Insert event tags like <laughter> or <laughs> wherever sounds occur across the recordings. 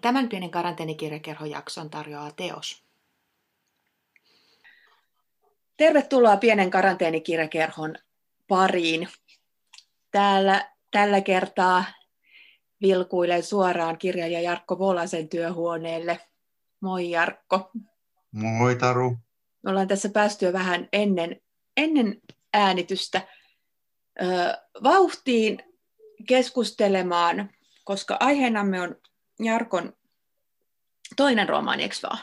Tämän pienen karanteenikirjakerhojakson tarjoaa teos. Tervetuloa pienen karanteenikirjakerhon pariin. Täällä tällä kertaa vilkuilen suoraan kirjailija Jarkko Volasen työhuoneelle. Moi Jarkko. Moi Taru. Me ollaan tässä päästy jo vähän ennen, ennen äänitystä ö, vauhtiin keskustelemaan, koska aiheenamme on Jarkon toinen romaani, eikö vaan?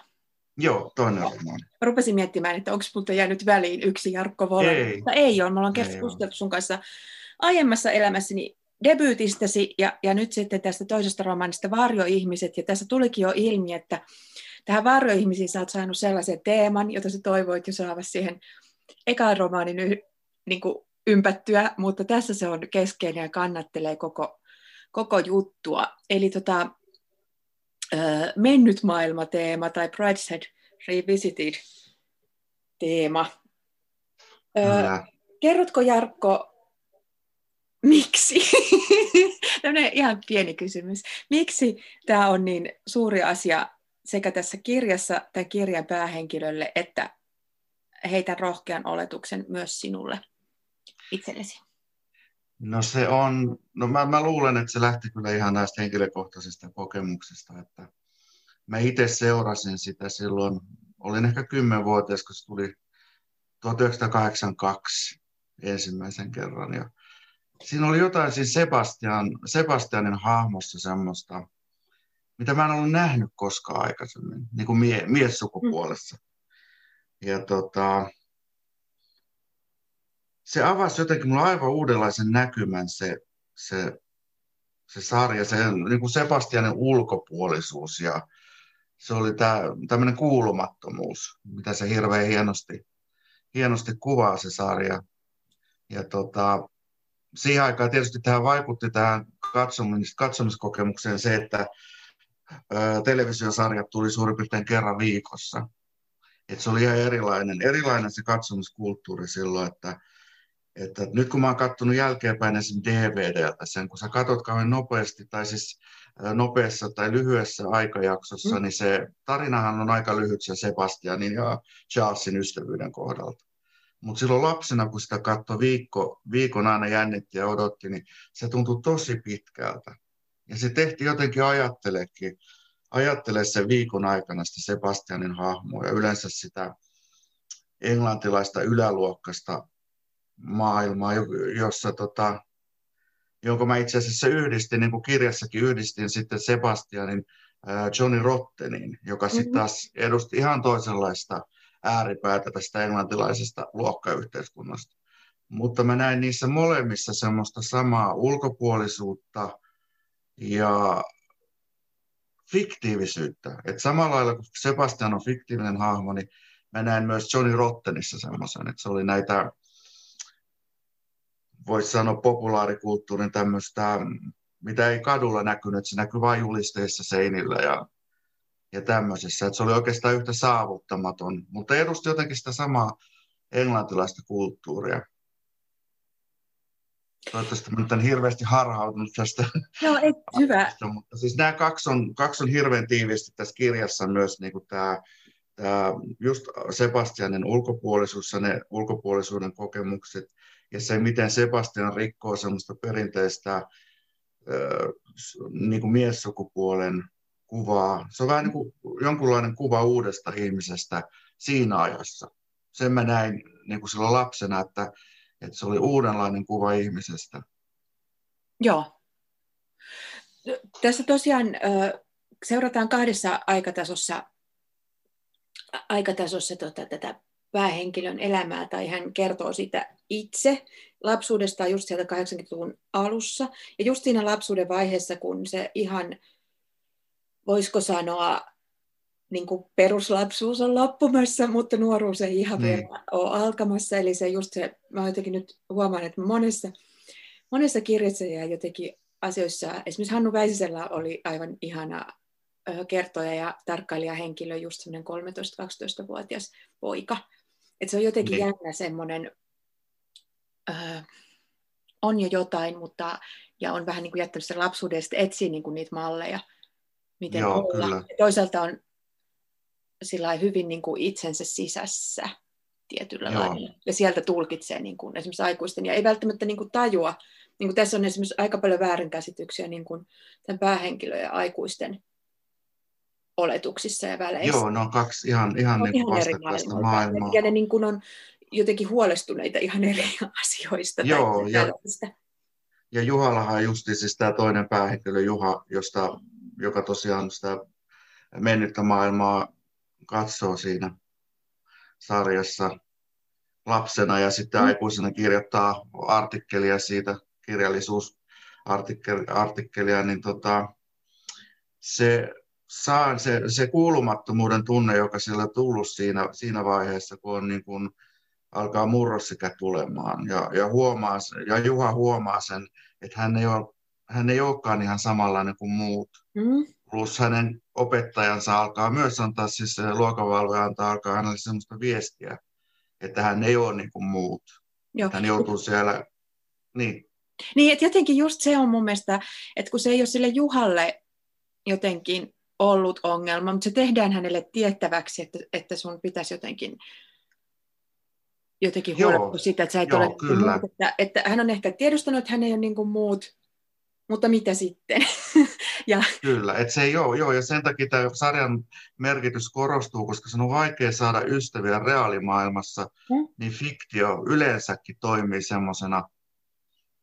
Joo, toinen romaani. Rupesin miettimään, että onko minulta jäänyt väliin yksi Jarkko Vola. Ei. Mutta ei ole. Me ollaan keskustellut sun kanssa aiemmassa elämässäni debyytistäsi ja, ja nyt sitten tästä toisesta romaanista Varjoihmiset. Ja tässä tulikin jo ilmi, että tähän Varjoihmisiin sä oot saanut sellaisen teeman, jota sä toivoit jo saavasi siihen ekaan romaanin y, niin kuin ympättyä, mutta tässä se on keskeinen ja kannattelee koko, koko juttua. Eli tota, mennyt maailma-teema tai Brideshead Revisited teema. Kyllä. Kerrotko Jarkko, miksi? <laughs> Tämmöinen ihan pieni kysymys. Miksi tämä on niin suuri asia sekä tässä kirjassa tai kirjan päähenkilölle, että heitä rohkean oletuksen myös sinulle itsellesi? No se on, no mä, mä luulen, että se lähti kyllä ihan näistä henkilökohtaisista kokemuksista, että mä itse seurasin sitä silloin, olin ehkä kymmenvuotias, kun se tuli 1982 ensimmäisen kerran. Ja siinä oli jotain siis Sebastian, Sebastianin hahmossa semmoista, mitä mä en ollut nähnyt koskaan aikaisemmin, niin kuin mie, miessukupuolessa. Ja tota, se avasi jotenkin mulle aivan uudenlaisen näkymän se, se, se sarja, se niin kuin Sebastianin ulkopuolisuus ja se oli tämä tämmöinen kuulumattomuus, mitä se hirveän hienosti, hienosti kuvaa se sarja. Ja tota, siihen aikaan tietysti tähän vaikutti tähän katsomis, katsomiskokemukseen se, että ää, televisiosarjat tuli suurin piirtein kerran viikossa. Et se oli ihan erilainen, erilainen se katsomiskulttuuri silloin, että että nyt kun mä oon katsonut jälkeenpäin esim. DVDltä sen, kun sä katot kauhean nopeasti tai siis nopeassa tai lyhyessä aikajaksossa, mm. niin se tarinahan on aika lyhyt se Sebastianin ja Charlesin ystävyyden kohdalta. Mutta silloin lapsena, kun sitä katsoi viikko, viikon aina jännitti ja odotti, niin se tuntui tosi pitkältä. Ja se tehti jotenkin ajattelekin, ajattele sen viikon aikana sitä Sebastianin hahmoa ja yleensä sitä englantilaista yläluokkasta maailmaa, jossa tota, jonka mä itse asiassa yhdistin, niin kuin kirjassakin yhdistin sitten Sebastianin äh, Johnny Rottenin, joka mm-hmm. sitten taas edusti ihan toisenlaista ääripäätä tästä englantilaisesta luokkayhteiskunnasta. Mutta mä näin niissä molemmissa semmoista samaa ulkopuolisuutta ja fiktiivisyyttä. Et samalla lailla kuin Sebastian on fiktiivinen hahmo, niin mä näin myös Johnny Rottenissa semmoisen, että se oli näitä voisi sanoa populaarikulttuurin tämmöistä, mitä ei kadulla näkynyt, se näkyy vain julisteissa seinillä ja, ja tämmöisessä. Että se oli oikeastaan yhtä saavuttamaton, mutta edusti jotenkin sitä samaa englantilaista kulttuuria. Toivottavasti mä nyt en hirveästi harhautunut tästä. No, et, <laughs> hyvä. Mutta siis nämä kaksi on, kaksi on hirveän tiiviisti tässä kirjassa myös niin kuin tämä, tämä just Sebastianin ulkopuolisuus ja ne ulkopuolisuuden kokemukset ja se, miten Sebastian rikkoo semmoista perinteistä niin kuin miessukupuolen kuvaa. Se on vähän niin kuin jonkunlainen kuva uudesta ihmisestä siinä ajassa. Sen mä näin niin kuin silloin lapsena, että, että se oli uudenlainen kuva ihmisestä. Joo. Tässä tosiaan seurataan kahdessa aikatasossa, aikatasossa tota, tätä päähenkilön elämää tai hän kertoo sitä itse lapsuudestaan just sieltä 80-luvun alussa. Ja just siinä lapsuuden vaiheessa, kun se ihan, voisiko sanoa, niin kuin peruslapsuus on loppumassa, mutta nuoruus ei ihan niin. vielä ole alkamassa. Eli se just se, mä jotenkin nyt huomaan, että monessa, monessa kirjassa ja jotenkin asioissa, esimerkiksi Hannu Väisisellä oli aivan ihana kertoja ja tarkkailijahenkilö, just semmoinen 13-12-vuotias poika, et se on jotenkin niin. jännä semmoinen, öö, on jo jotain, mutta ja on vähän niin kuin jättänyt sen lapsuudesta etsiä niin kuin niitä malleja. miten Joo, olla. kyllä. Ja toisaalta on sillä hyvin niin kuin itsensä sisässä tietyllä Joo. lailla. Ja sieltä tulkitsee niin kuin esimerkiksi aikuisten, ja ei välttämättä niin kuin tajua. Niin kuin tässä on esimerkiksi aika paljon väärinkäsityksiä niin kuin tämän päähenkilön ja aikuisten oletuksissa ja väleissä. Joo, ne on kaksi ihan, ihan, niin ihan eri vastakkaista maailmaa. Ja ne niin kuin on jotenkin huolestuneita ihan eri <laughs> asioista. tai Joo, ja-. Ja Juhallahan justi siis tämä toinen päähenkilö Juha, josta, joka tosiaan sitä mennyttä maailmaa katsoo siinä sarjassa lapsena ja sitten Mm. aikuisena kirjoittaa artikkelia siitä, kirjallisuusartikkelia, niin tota, se saa se, se kuulumattomuuden tunne, joka siellä on tullut siinä, siinä vaiheessa, kun on niin kuin, alkaa murrosikä tulemaan. Ja, ja, huomaa, ja Juha huomaa sen, että hän ei, ole, hän ei olekaan ihan samanlainen kuin muut. Mm. Plus hänen opettajansa alkaa myös antaa, siis luokanvalvoja antaa alkaa hänelle sellaista viestiä, että hän ei ole niin kuin muut. Joo. Hän joutuu siellä, niin, Niin, että jotenkin just se on mun mielestä, että kun se ei ole sille Juhalle jotenkin ollut ongelma, mutta se tehdään hänelle tiettäväksi, että, että sun pitäisi jotenkin jotenkin Joo. huolehtia sitä, että sä et Joo, ole kyllä. muut, että, että hän on ehkä tiedostanut, että hän ei ole niin kuin muut, mutta mitä sitten? <laughs> ja, Kyllä, että se ei ole, joo, ja sen takia tämä sarjan merkitys korostuu, koska se on vaikea saada ystäviä reaalimaailmassa, Mm. niin fiktio yleensäkin toimii semmoisena,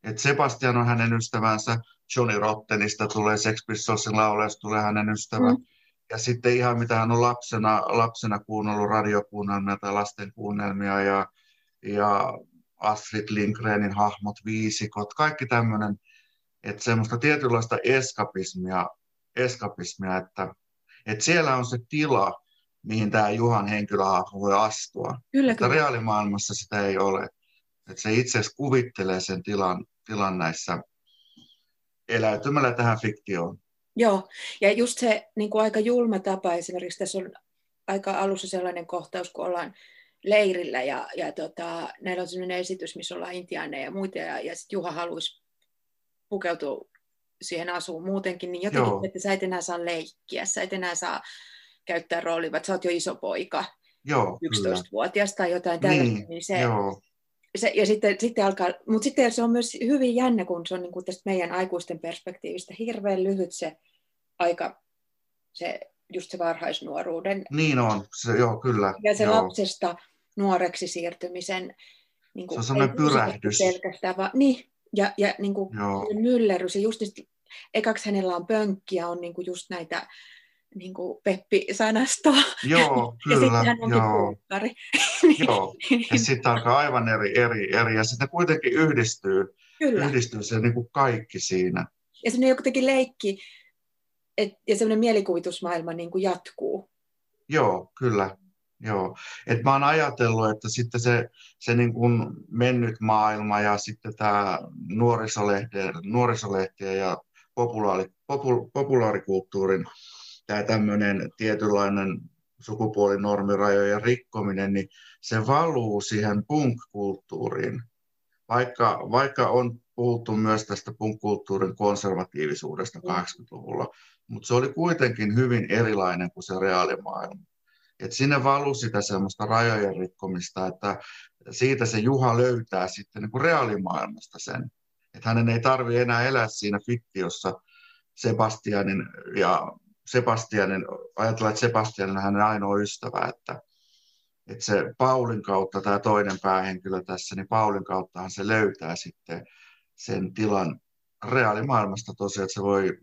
että Sebastian on hänen ystävänsä, Johnny Rottenista tulee, Sex Pistolsin laulajasta tulee hänen ystävä, Mm. ja sitten ihan mitä hän on lapsena, lapsena kuunnellut radiokuunnelmia tai lasten kuunnelmia, ja, ja Astrid Lindgrenin hahmot, viisikot, kaikki tämmöinen, että semmoista tietynlaista eskapismia, eskapismia että, että siellä on se tila, mihin tämä Juhan henkilöhahmo voi astua. kyllä, Mutta kyllä. reaalimaailmassa sitä ei ole. Että se itse asiassa kuvittelee sen tilan, tilan näissä eläytymällä tähän fiktioon. Joo, ja just se niin kuin aika julma tapa esimerkiksi, tässä on aika alussa sellainen kohtaus, kun ollaan leirillä ja, ja tota, näillä on sellainen esitys, missä ollaan intiaaneja ja muita, ja, ja sitten Juha haluaisi pukeutua siihen asuun muutenkin, niin jotenkin, Joo. että sä et enää saa leikkiä, sä et enää saa käyttää roolia, vaikka sä oot jo iso poika, Joo, kyllä. 11-vuotias tai jotain tällaista, Niin, niin, niin se, joo, se, ja sitten, sitten alkaa, mutta sitten se on myös hyvin jännä, kun se on niin kuin tästä meidän aikuisten perspektiivistä hirveän lyhyt se aika, se, just se varhaisnuoruuden niin on. Se, joo, kyllä. ja se joo. lapsesta nuoreksi siirtymisen niin Se on semmoinen pyrähdys. pelkästään, vaan, niin, ja, ja niin kuin, myllerrys, ja just niistä- ekaksi hänellä on pönkkiä, on niin kuin just näitä niin kuin Peppi-sanastoa, joo ja sitten kyllä. hän onkin Joo, kulkkari. <laughs> joo. Ja <laughs> sitten alkaa aivan eri, eri, eri. Ja sitten kuitenkin yhdistyy, Kyllä. yhdistyy se niin kuin kaikki siinä. Ja semmoinen jotenkin leikki et, ja semmoinen mielikuvitusmaailma niin kuin jatkuu. Joo, kyllä. Joo. Et mä oon ajatellut, että sitten se, se niin kuin mennyt maailma ja sitten tämä nuorisolehtien ja populaari, popul, populaarikulttuurin tämä tämmöinen tietynlainen sukupuolinormirajojen rikkominen, niin se valuu siihen punk-kulttuuriin. Vaikka, vaikka on puhuttu myös tästä punk-kulttuurin konservatiivisuudesta Mm. 80-luvulla, mutta se oli kuitenkin hyvin erilainen kuin se reaalimaailma. Et sinne valuu sitä semmoista rajojen rikkomista, että siitä se Juha löytää sitten niin kuin reaalimaailmasta sen. Että hänen ei tarvitse enää elää siinä fiktiossa Sebastianin ja Sebastianin, ajatellaan, että Sebastian on hänen ainoa ystävä, että, että se Paulin kautta, tämä toinen päähenkilö tässä, niin Paulin kauttahan se löytää sitten sen tilan reaalimaailmasta tosiaan, että se voi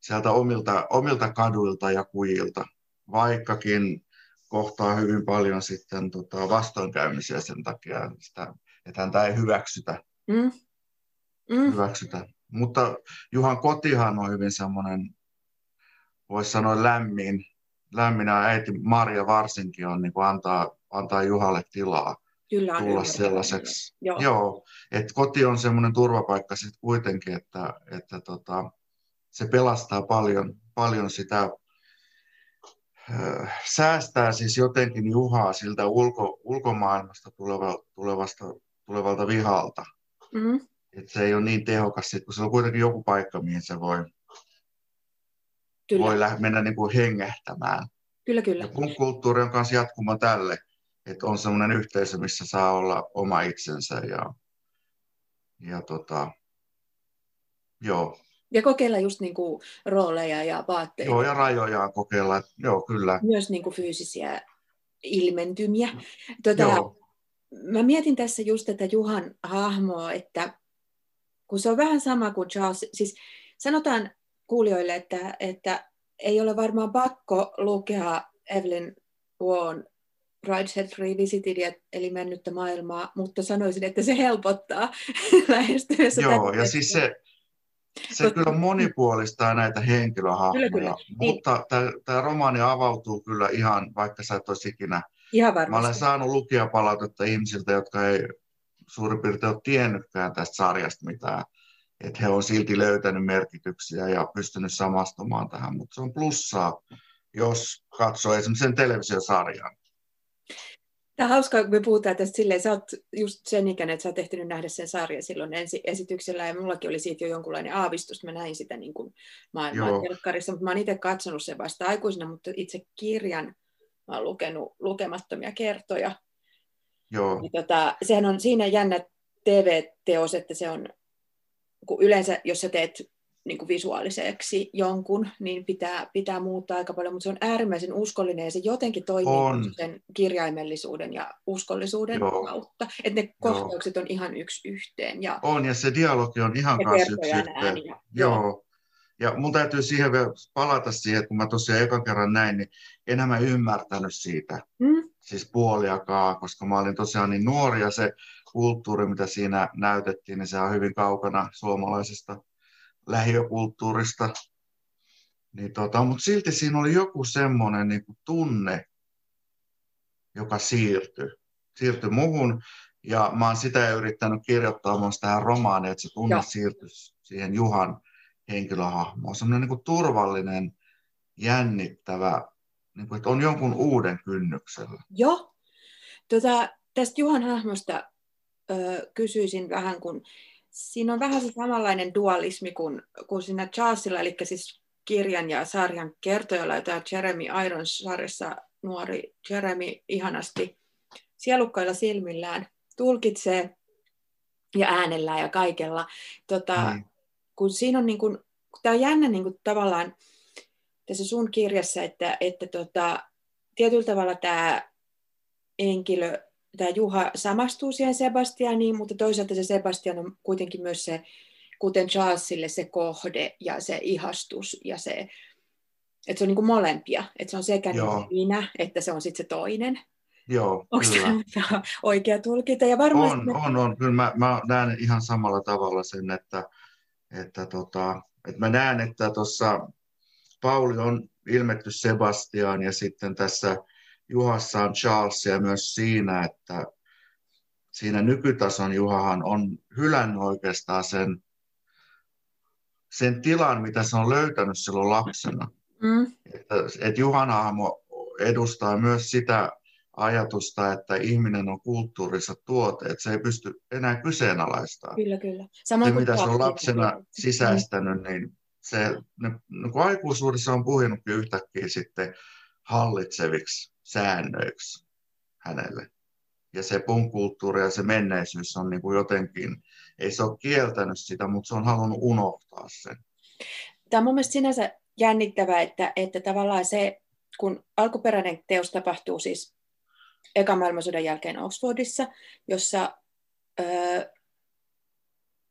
sieltä omilta, omilta kaduilta ja kujilta, vaikkakin kohtaa hyvin paljon sitten tota, vastoinkäymisiä sen takia, sitä, että häntä ei hyväksytä. Mm. Mm. hyväksytä. Mutta Juhan kotihan on hyvin semmoinen, voisi sanoa lämmin, lämmin ja äiti Maria varsinkin on niin kuin antaa, antaa Juhalle tilaa Kyllä tulla ymmärtänyt. sellaiseksi. Joo. Joo, että koti on semmoinen turvapaikka sitten kuitenkin, että, että tota, se pelastaa paljon, paljon sitä, ö, säästää siis jotenkin Juhaa siltä ulko, ulkomaailmasta tuleva, tulevasta, tulevalta vihalta. Mm. Että se ei ole niin tehokas, sit, kun se on kuitenkin joku paikka, mihin se voi, kyllä. voi mennä niin kuin hengähtämään. Kyllä, kyllä. Ja kulttuuri on myös jatkuma tälle, että on sellainen yhteisö, missä saa olla oma itsensä ja, ja tota, joo. Ja kokeilla just niin kuin rooleja ja vaatteita. Joo, ja rajoja kokeilla, joo kyllä. Myös niin kuin fyysisiä ilmentymiä. Tuota, joo. Mä mietin tässä just tätä Juhan hahmoa, että kun se on vähän sama kuin Charles, siis sanotaan kuulijoille, että, että ei ole varmaan pakko lukea Evelyn Waugh Brideshead Revisited, eli mennyttä maailmaa, mutta sanoisin, että se helpottaa <laughs> lähestyessä. Joo, ja siis se, se Tot... kyllä monipuolistaa näitä henkilöhahmoja, kyllä, kyllä. Niin. mutta niin. tämä romaani avautuu kyllä ihan, vaikka sä et olisi ikinä. Ihan varmasti. Mä olen saanut lukijapalautetta ihmisiltä, jotka ei suurin piirtein ole tiennytkään tästä sarjasta mitään että he on silti löytänyt merkityksiä ja pystynyt samastumaan tähän, mutta se on plussaa, jos katsoo esimerkiksi sen televisiosarjan. Tämä on hauskaa, kun me puhutaan tästä silleen, sä oot just sen ikäinen, että sä oot ehtinyt nähdä sen sarjan silloin ensi esityksellä, ja mullakin oli siitä jo jonkunlainen aavistus, mä näin sitä niin kuin maailmaa telkkarissa, mutta mä oon itse katsonut sen vasta aikuisena, mutta itse kirjan mä oon lukenut lukemattomia kertoja. Joo. Ja tota, sehän on siinä jännä TV-teos, että se on kun yleensä jos sä teet niin kuin visuaaliseksi jonkun, niin pitää, pitää muuttaa aika paljon, mutta se on äärimmäisen uskollinen ja se jotenkin toimii on. sen kirjaimellisuuden ja uskollisuuden Joo. kautta. Että ne kohtaukset on ihan yksi yhteen. Ja, on, ja se dialogi on ihan kanssa yksi yhteen. Ja, Joo. Joo. Ja mun täytyy siihen vielä palata siihen, kun mä tosiaan ekan kerran näin, niin enää mä ymmärtänyt siitä, mm. siis puoliakaan, koska mä olin tosiaan niin nuori ja se kulttuuri, mitä siinä näytettiin, niin se on hyvin kaukana suomalaisesta lähiökulttuurista. Niin tota, mutta silti siinä oli joku semmoinen niin kuin tunne, joka siirtyi. Siirtyi muhun ja mä oon sitä yrittänyt kirjoittaa myös tähän romaaniin, että se tunne Joo. siirtyi siihen Juhan henkilöhahmoon. Semmoinen niin kuin turvallinen, jännittävä, niin kuin, että on jonkun uuden kynnyksellä. Joo. Tota, tästä Juhan hahmosta ö, kysyisin vähän, kun siinä on vähän se samanlainen dualismi kuin, kuin siinä Charlesilla, eli siis kirjan ja sarjan kertojalla, jota Jeremy Irons sarjassa nuori Jeremy ihanasti sielukkailla silmillään tulkitsee ja äänellään ja kaikella. Tota, mm. Kun siinä on niin kuin, tämä on jännä niin kuin tavallaan tässä sun kirjassa, että, että tota, tietyllä tavalla tämä henkilö tämä Juha samastuu siihen Sebastianiin, mutta toisaalta se Sebastian on kuitenkin myös se, kuten Charlesille, se kohde ja se ihastus ja se, että se on niin kuin molempia, että se on sekä niin minä, että se on sitten se toinen. Joo, Onko kyllä. oikea tulkinta? Ja varmasti on, on, on. Kyllä mä, mä näen ihan samalla tavalla sen, että, että, tota, että mä näen, että tuossa Pauli on ilmetty Sebastian ja sitten tässä Juhassa on Charlesia myös siinä, että siinä nykytason Juhahan on hylännyt oikeastaan sen, sen tilan, mitä se on löytänyt silloin lapsena. Mm. Että, että Juhan hahmo edustaa myös sitä ajatusta, että ihminen on kulttuurissa tuote, että se ei pysty enää kyseenalaistamaan. Kyllä, kyllä. Samoin se, mitä se on lapsena sisäistänyt, niin se, ne, niin kun aikuisuudessa on puhunutkin yhtäkkiä sitten hallitseviksi säännöiksi hänelle. Ja se punkulttuuri ja se menneisyys on niin kuin jotenkin, ei se ole kieltänyt sitä, mutta se on halunnut unohtaa sen. Tämä on mun mielestä sinänsä jännittävää, että, että tavallaan se, kun alkuperäinen teos tapahtuu siis eka maailmansodan jälkeen Oxfordissa, jossa öö,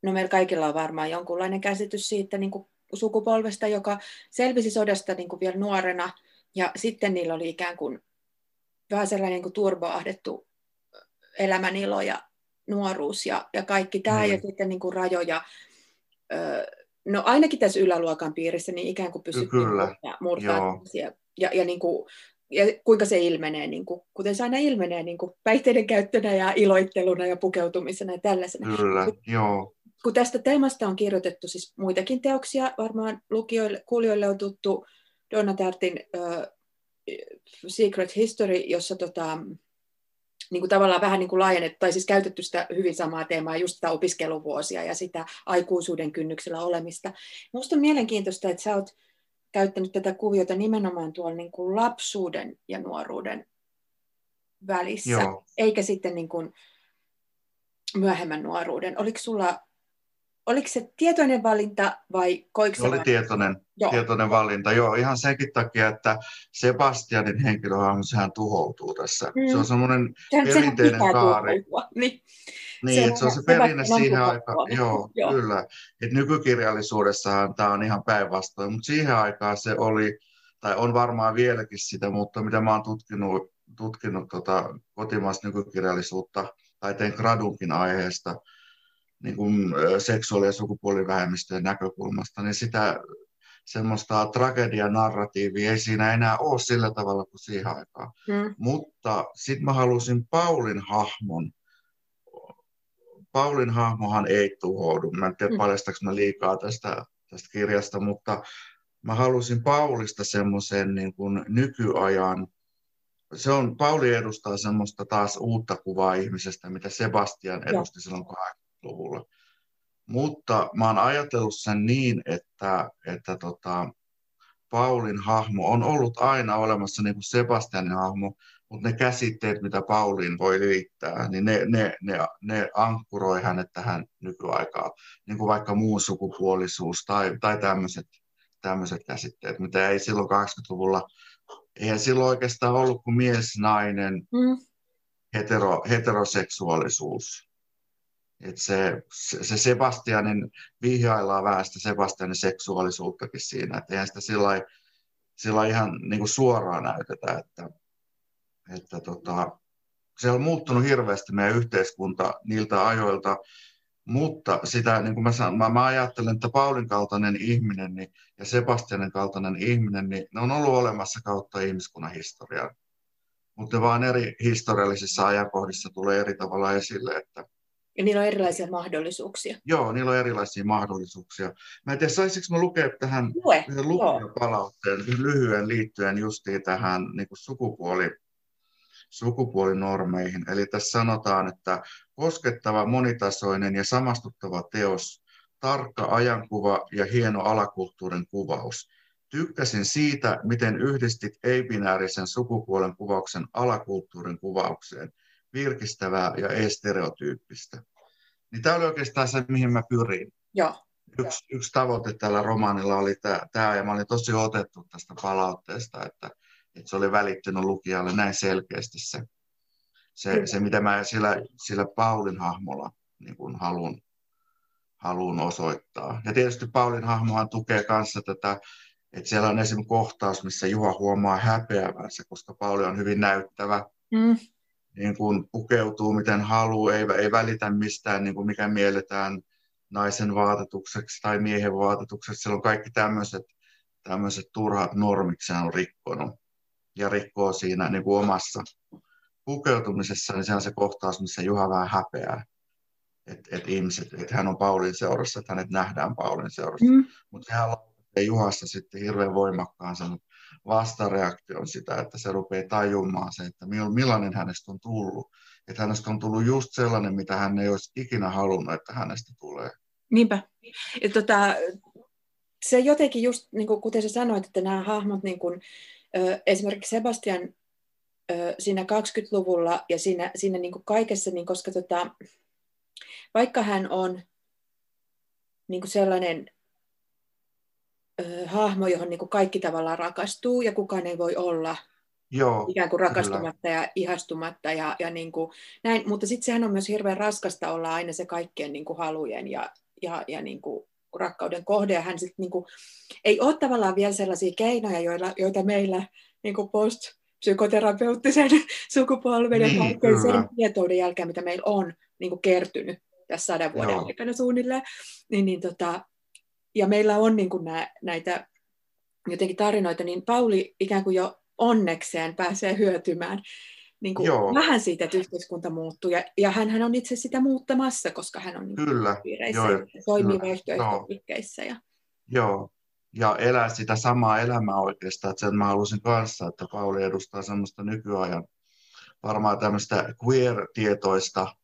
no meillä kaikilla on varmaan jonkunlainen käsitys siitä niin kuin sukupolvesta, joka selvisi sodasta niin kuin vielä nuorena, ja sitten niillä oli ikään kuin vähän sellainen niin kuin turboahdettu elämänilo ja nuoruus ja, ja kaikki tämä, mm. ja sitten niin kuin rajoja, no ainakin tässä yläluokan piirissä, niin ikään kuin pystyttiin murtaa ja, ja, ja, niin kuin, ja kuinka se ilmenee, niin kuin, kuten se aina ilmenee niin kuin päihteiden käyttönä ja iloitteluna ja pukeutumisena ja tällaisena. Kyllä, kun, joo. Kun tästä teemasta on kirjoitettu siis muitakin teoksia, varmaan lukijoille, kuulijoille on tuttu Donna Tartin Secret History, jossa tota, niin kuin tavallaan vähän niin kuin laajennettu, tai siis käytetty sitä hyvin samaa teemaa, just sitä opiskeluvuosia ja sitä aikuisuuden kynnyksellä olemista. Minusta on mielenkiintoista, että sä oot käyttänyt tätä kuviota nimenomaan tuolla niin kuin lapsuuden ja nuoruuden välissä, Joo. eikä sitten niin kuin myöhemmän nuoruuden. Oliko sulla Oliko se tietoinen valinta vai koiko se oli tietoinen, joo. tietoinen valinta, joo, ihan senkin takia, että Sebastianin henkilöhahmo, sehän tuhoutuu tässä. Mm. Se on semmoinen perinteinen kaari. Niin, niin se, että se on se perinne siihen aikaan, joo, <laughs> joo, kyllä. Et nykykirjallisuudessahan tämä on ihan päinvastoin, mutta siihen aikaan se oli, tai on varmaan vieläkin sitä, mutta mitä mä oon tutkinut, tutkinut tota kotimaista nykykirjallisuutta, tai teen gradunkin aiheesta, niin kuin seksuaali- ja sukupuolivähemmistöjen näkökulmasta, niin sitä semmoista tragedianarratiivia ei siinä enää ole sillä tavalla kuin siihen aikaan. Mm. Mutta sitten mä halusin Paulin hahmon. Paulin hahmohan ei tuhoudu. Mä en tiedä, mm. paljastako mä liikaa tästä, tästä kirjasta, mutta mä halusin Paulista semmoisen niin kuin nykyajan se on, Pauli edustaa semmoista taas uutta kuvaa ihmisestä, mitä Sebastian edusti silloin 80-luvulla. Mutta mä oon ajatellut sen niin, että, että tota, Paulin hahmo on ollut aina olemassa niin kuin Sebastianin hahmo, mutta ne käsitteet, mitä Pauliin voi liittää, niin ne, ne, ne, ne ankkuroi hänet tähän nykyaikaan, niin kuin vaikka muun sukupuolisuus tai, tai tämmöiset, tämmöiset käsitteet, mitä ei silloin 80-luvulla, eihän silloin oikeastaan ollut kuin mies, nainen, mm. hetero, heteroseksuaalisuus. Et se, se Sebastianin vihjaillaan vähän sitä Sebastianin seksuaalisuuttakin siinä, että eihän sitä sillä, sillä ihan niin kuin suoraan näytetä, että, että tota, se on muuttunut hirveästi meidän yhteiskunta niiltä ajoilta, mutta sitä, niin kuin mä, sanon, mä, mä ajattelen, että Paulin kaltainen ihminen niin, ja Sebastianin kaltainen ihminen, niin ne on ollut olemassa kautta ihmiskunnan historian. Mutta vaan eri historiallisissa ajankohdissa tulee eri tavalla esille, että, ja niillä on erilaisia mahdollisuuksia. Joo, niillä on erilaisia mahdollisuuksia. Mä en tiedä, saisinko mä lukea tähän Lue, palautteen lyhyen liittyen justiin tähän niin kuin sukupuoli, sukupuolinormeihin. Eli tässä sanotaan, että koskettava, monitasoinen ja samastuttava teos, tarkka ajankuva ja hieno alakulttuurin kuvaus. Tykkäsin siitä, miten yhdistit ei-binäärisen sukupuolen kuvauksen alakulttuurin kuvaukseen – virkistävää ja ei-stereotyyppistä. Niin tämä oli oikeastaan se, mihin mä pyrin. Joo. Yksi, yksi tavoite tällä romaanilla oli tämä, ja mä olin tosi otettu tästä palautteesta, että, että se oli välittynyt lukijalle näin selkeästi se, se, se mitä mä sillä, sillä Paulin hahmolla niin kuin haluan, haluan osoittaa. Ja tietysti Paulin hahmohan tukee kanssa tätä, että siellä on esimerkiksi kohtaus, missä Juha huomaa häpeävänsä, koska Pauli on hyvin näyttävä. Mm niin kuin pukeutuu miten haluaa, ei, ei välitä mistään, niin kuin mikä mielletään naisen vaatetukseksi tai miehen vaatetukseksi. Siellä on kaikki tämmöiset, tämmöiset turhat normit se on rikkonut ja rikkoo siinä niin kuin omassa pukeutumisessa, niin se on se kohtaus, missä Juha vähän häpeää. Että et ihmiset, että hän on Paulin seurassa, että hänet nähdään Paulin seurassa. Mm. Mutta sehän Juhassa sitten hirveän voimakkaan sen vastareaktion sitä, että se rupeaa tajumaan se, että millainen hänestä on tullut. Että hänestä on tullut just sellainen, mitä hän ei olisi ikinä halunnut, että hänestä tulee. Niinpä. Ja tota, se jotenkin just, niin kuin, kuten sä sanoit, että nämä hahmot, niin kuin, esimerkiksi Sebastian siinä 20-luvulla ja siinä, siinä niin kuin kaikessa, niin koska tota, vaikka hän on niin kuin sellainen hahmo, johon niin kuin kaikki tavallaan rakastuu ja kukaan ei voi olla Joo, ikään kuin rakastumatta kyllä. ja ihastumatta ja, ja niin kuin näin. Mutta sitten sehän on myös hirveän raskasta olla aina se kaikkien niin kuin halujen ja, ja, ja niin kuin rakkauden kohde. Ja hän sitten niin kuin, ei ole tavallaan vielä sellaisia keinoja, joilla, joita meillä <laughs> niin kuin post psykoterapeuttisen sukupolven niin, ja sen tietouden jälkeen, mitä meillä on niin kuin kertynyt tässä sadan vuoden Joo. aikana suunnilleen, niin, niin tota, ja meillä on niin kuin nä, näitä jotenkin tarinoita, niin Pauli ikään kuin jo onnekseen pääsee hyötymään niin kuin vähän siitä, että yhteiskunta muuttuu. Ja, ja hän on itse sitä muuttamassa, koska hän on niin kyllä, joo, ja toimii vaihtoehtoliikkeissä. Ja... Joo, ja elää sitä samaa elämää oikeastaan. Että sen mä halusin kanssa, että Pauli edustaa semmoista nykyajan varmaan tämmöistä queer-tietoista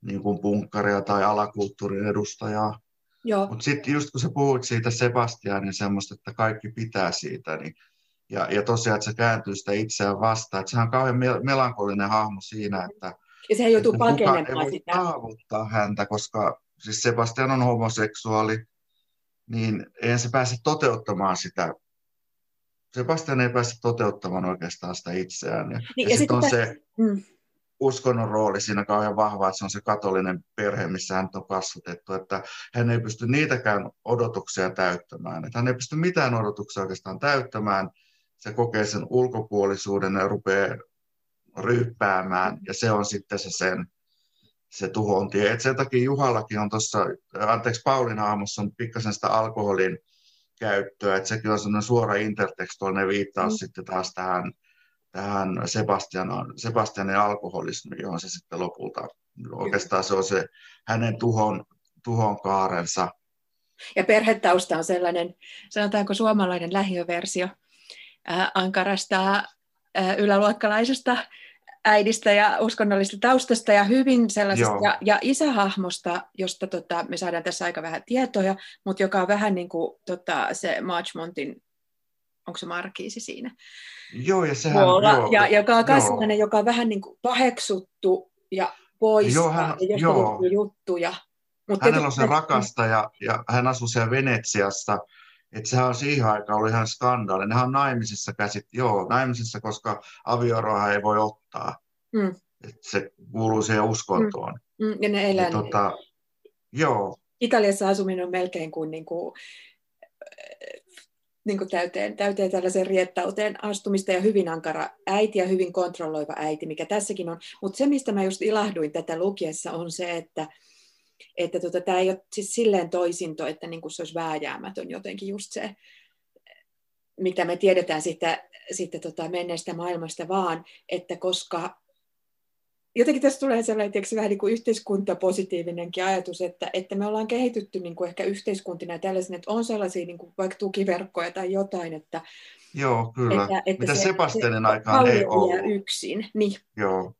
niin kuin punkkaria tai alakulttuurin edustajaa, Mutta sitten just kun sä puhuit siitä Sebastianin semmoista, että kaikki pitää siitä, niin ja, ja tosiaan, että se kääntyy sitä itseään vastaan. Että sehän on kauhean melankolinen hahmo siinä, että, ja sehän joutuu ei pakenemaan voi sitä. saavuttaa häntä, koska siis Sebastian on homoseksuaali, niin eihän se pääse toteuttamaan sitä. Sebastian ei pääse toteuttamaan oikeastaan sitä itseään. Ja, Niin, ja, ja sitten sitten on se Mm. Uskonnon rooli siinä kauhean vahva, että se on se katolinen perhe, missä hän on kasvatettu, että hän ei pysty niitäkään odotuksia täyttämään. Että hän ei pysty mitään odotuksia oikeastaan täyttämään. Se kokee sen ulkopuolisuuden ja rupeaa ryyppäämään, ja se on sitten se sen se tuhon tie. Et sen takia Juhallakin on tuossa, anteeksi Paulin aamussa on pikkasen sitä alkoholin käyttöä, että sekin on sellainen suora intertekstuaalinen viittaus mm. sitten taas tähän, tähän Sebastian, Sebastianin alkoholismiin, johon se sitten lopulta, oikeastaan se on se hänen tuhon, tuhon kaarensa. Ja perhetausta on sellainen, sanotaanko suomalainen lähiöversio ää, ankarasta ää, yläluokkalaisesta äidistä ja uskonnollisesta taustasta ja hyvin sellaisesta, Joo. ja, ja isähahmosta, josta tota, me saadaan tässä aika vähän tietoja, mutta joka on vähän niin kuin tota, se Marchmontin, onko se Markiisi siinä? Joo, ja sehän... Puola, joo, ja joka on myös sellainen, joka on vähän niin kuin paheksuttu ja poissa, Joo, hän- ja joo. juttuja. Mut Hänellä on se rakastaja ja hän asuu siellä Venetsiassa. Että sehän on siihen aikaan ollut ihan skandaali. Nehän on naimisissa käsit, joo, naimisissa, koska avioeroa ei voi ottaa. Mm. Et se kuuluu siihen uskontoon. Mm, ja ne elää Ja tota, joo, Italiassa asuminen on melkein kuin, niin kuin, niin kuin täyteen, täyteen tällaisen riettauteen astumista ja hyvin ankara äiti ja hyvin kontrolloiva äiti, mikä tässäkin on. Mutta se, mistä mä just ilahduin tätä lukiessa, on se, että että tota, tämä ei ole siis silleen toisinto, että niin kuin se olisi vääjäämätön jotenkin just se, mitä me tiedetään siitä, siitä tota menneestä maailmasta, vaan että koska jotenkin tässä tulee sellainen tiedätkö, vähän niin kuin yhteiskuntapositiivinenkin ajatus, että, että me ollaan kehitytty niin kuin ehkä yhteiskuntina ja tällaisen, että on sellaisia niin kuin vaikka tukiverkkoja tai jotain, että, joo, kyllä. että, että Mitä se, Sebastianin se aikaan ei ollut. yksin. Niin, Joo,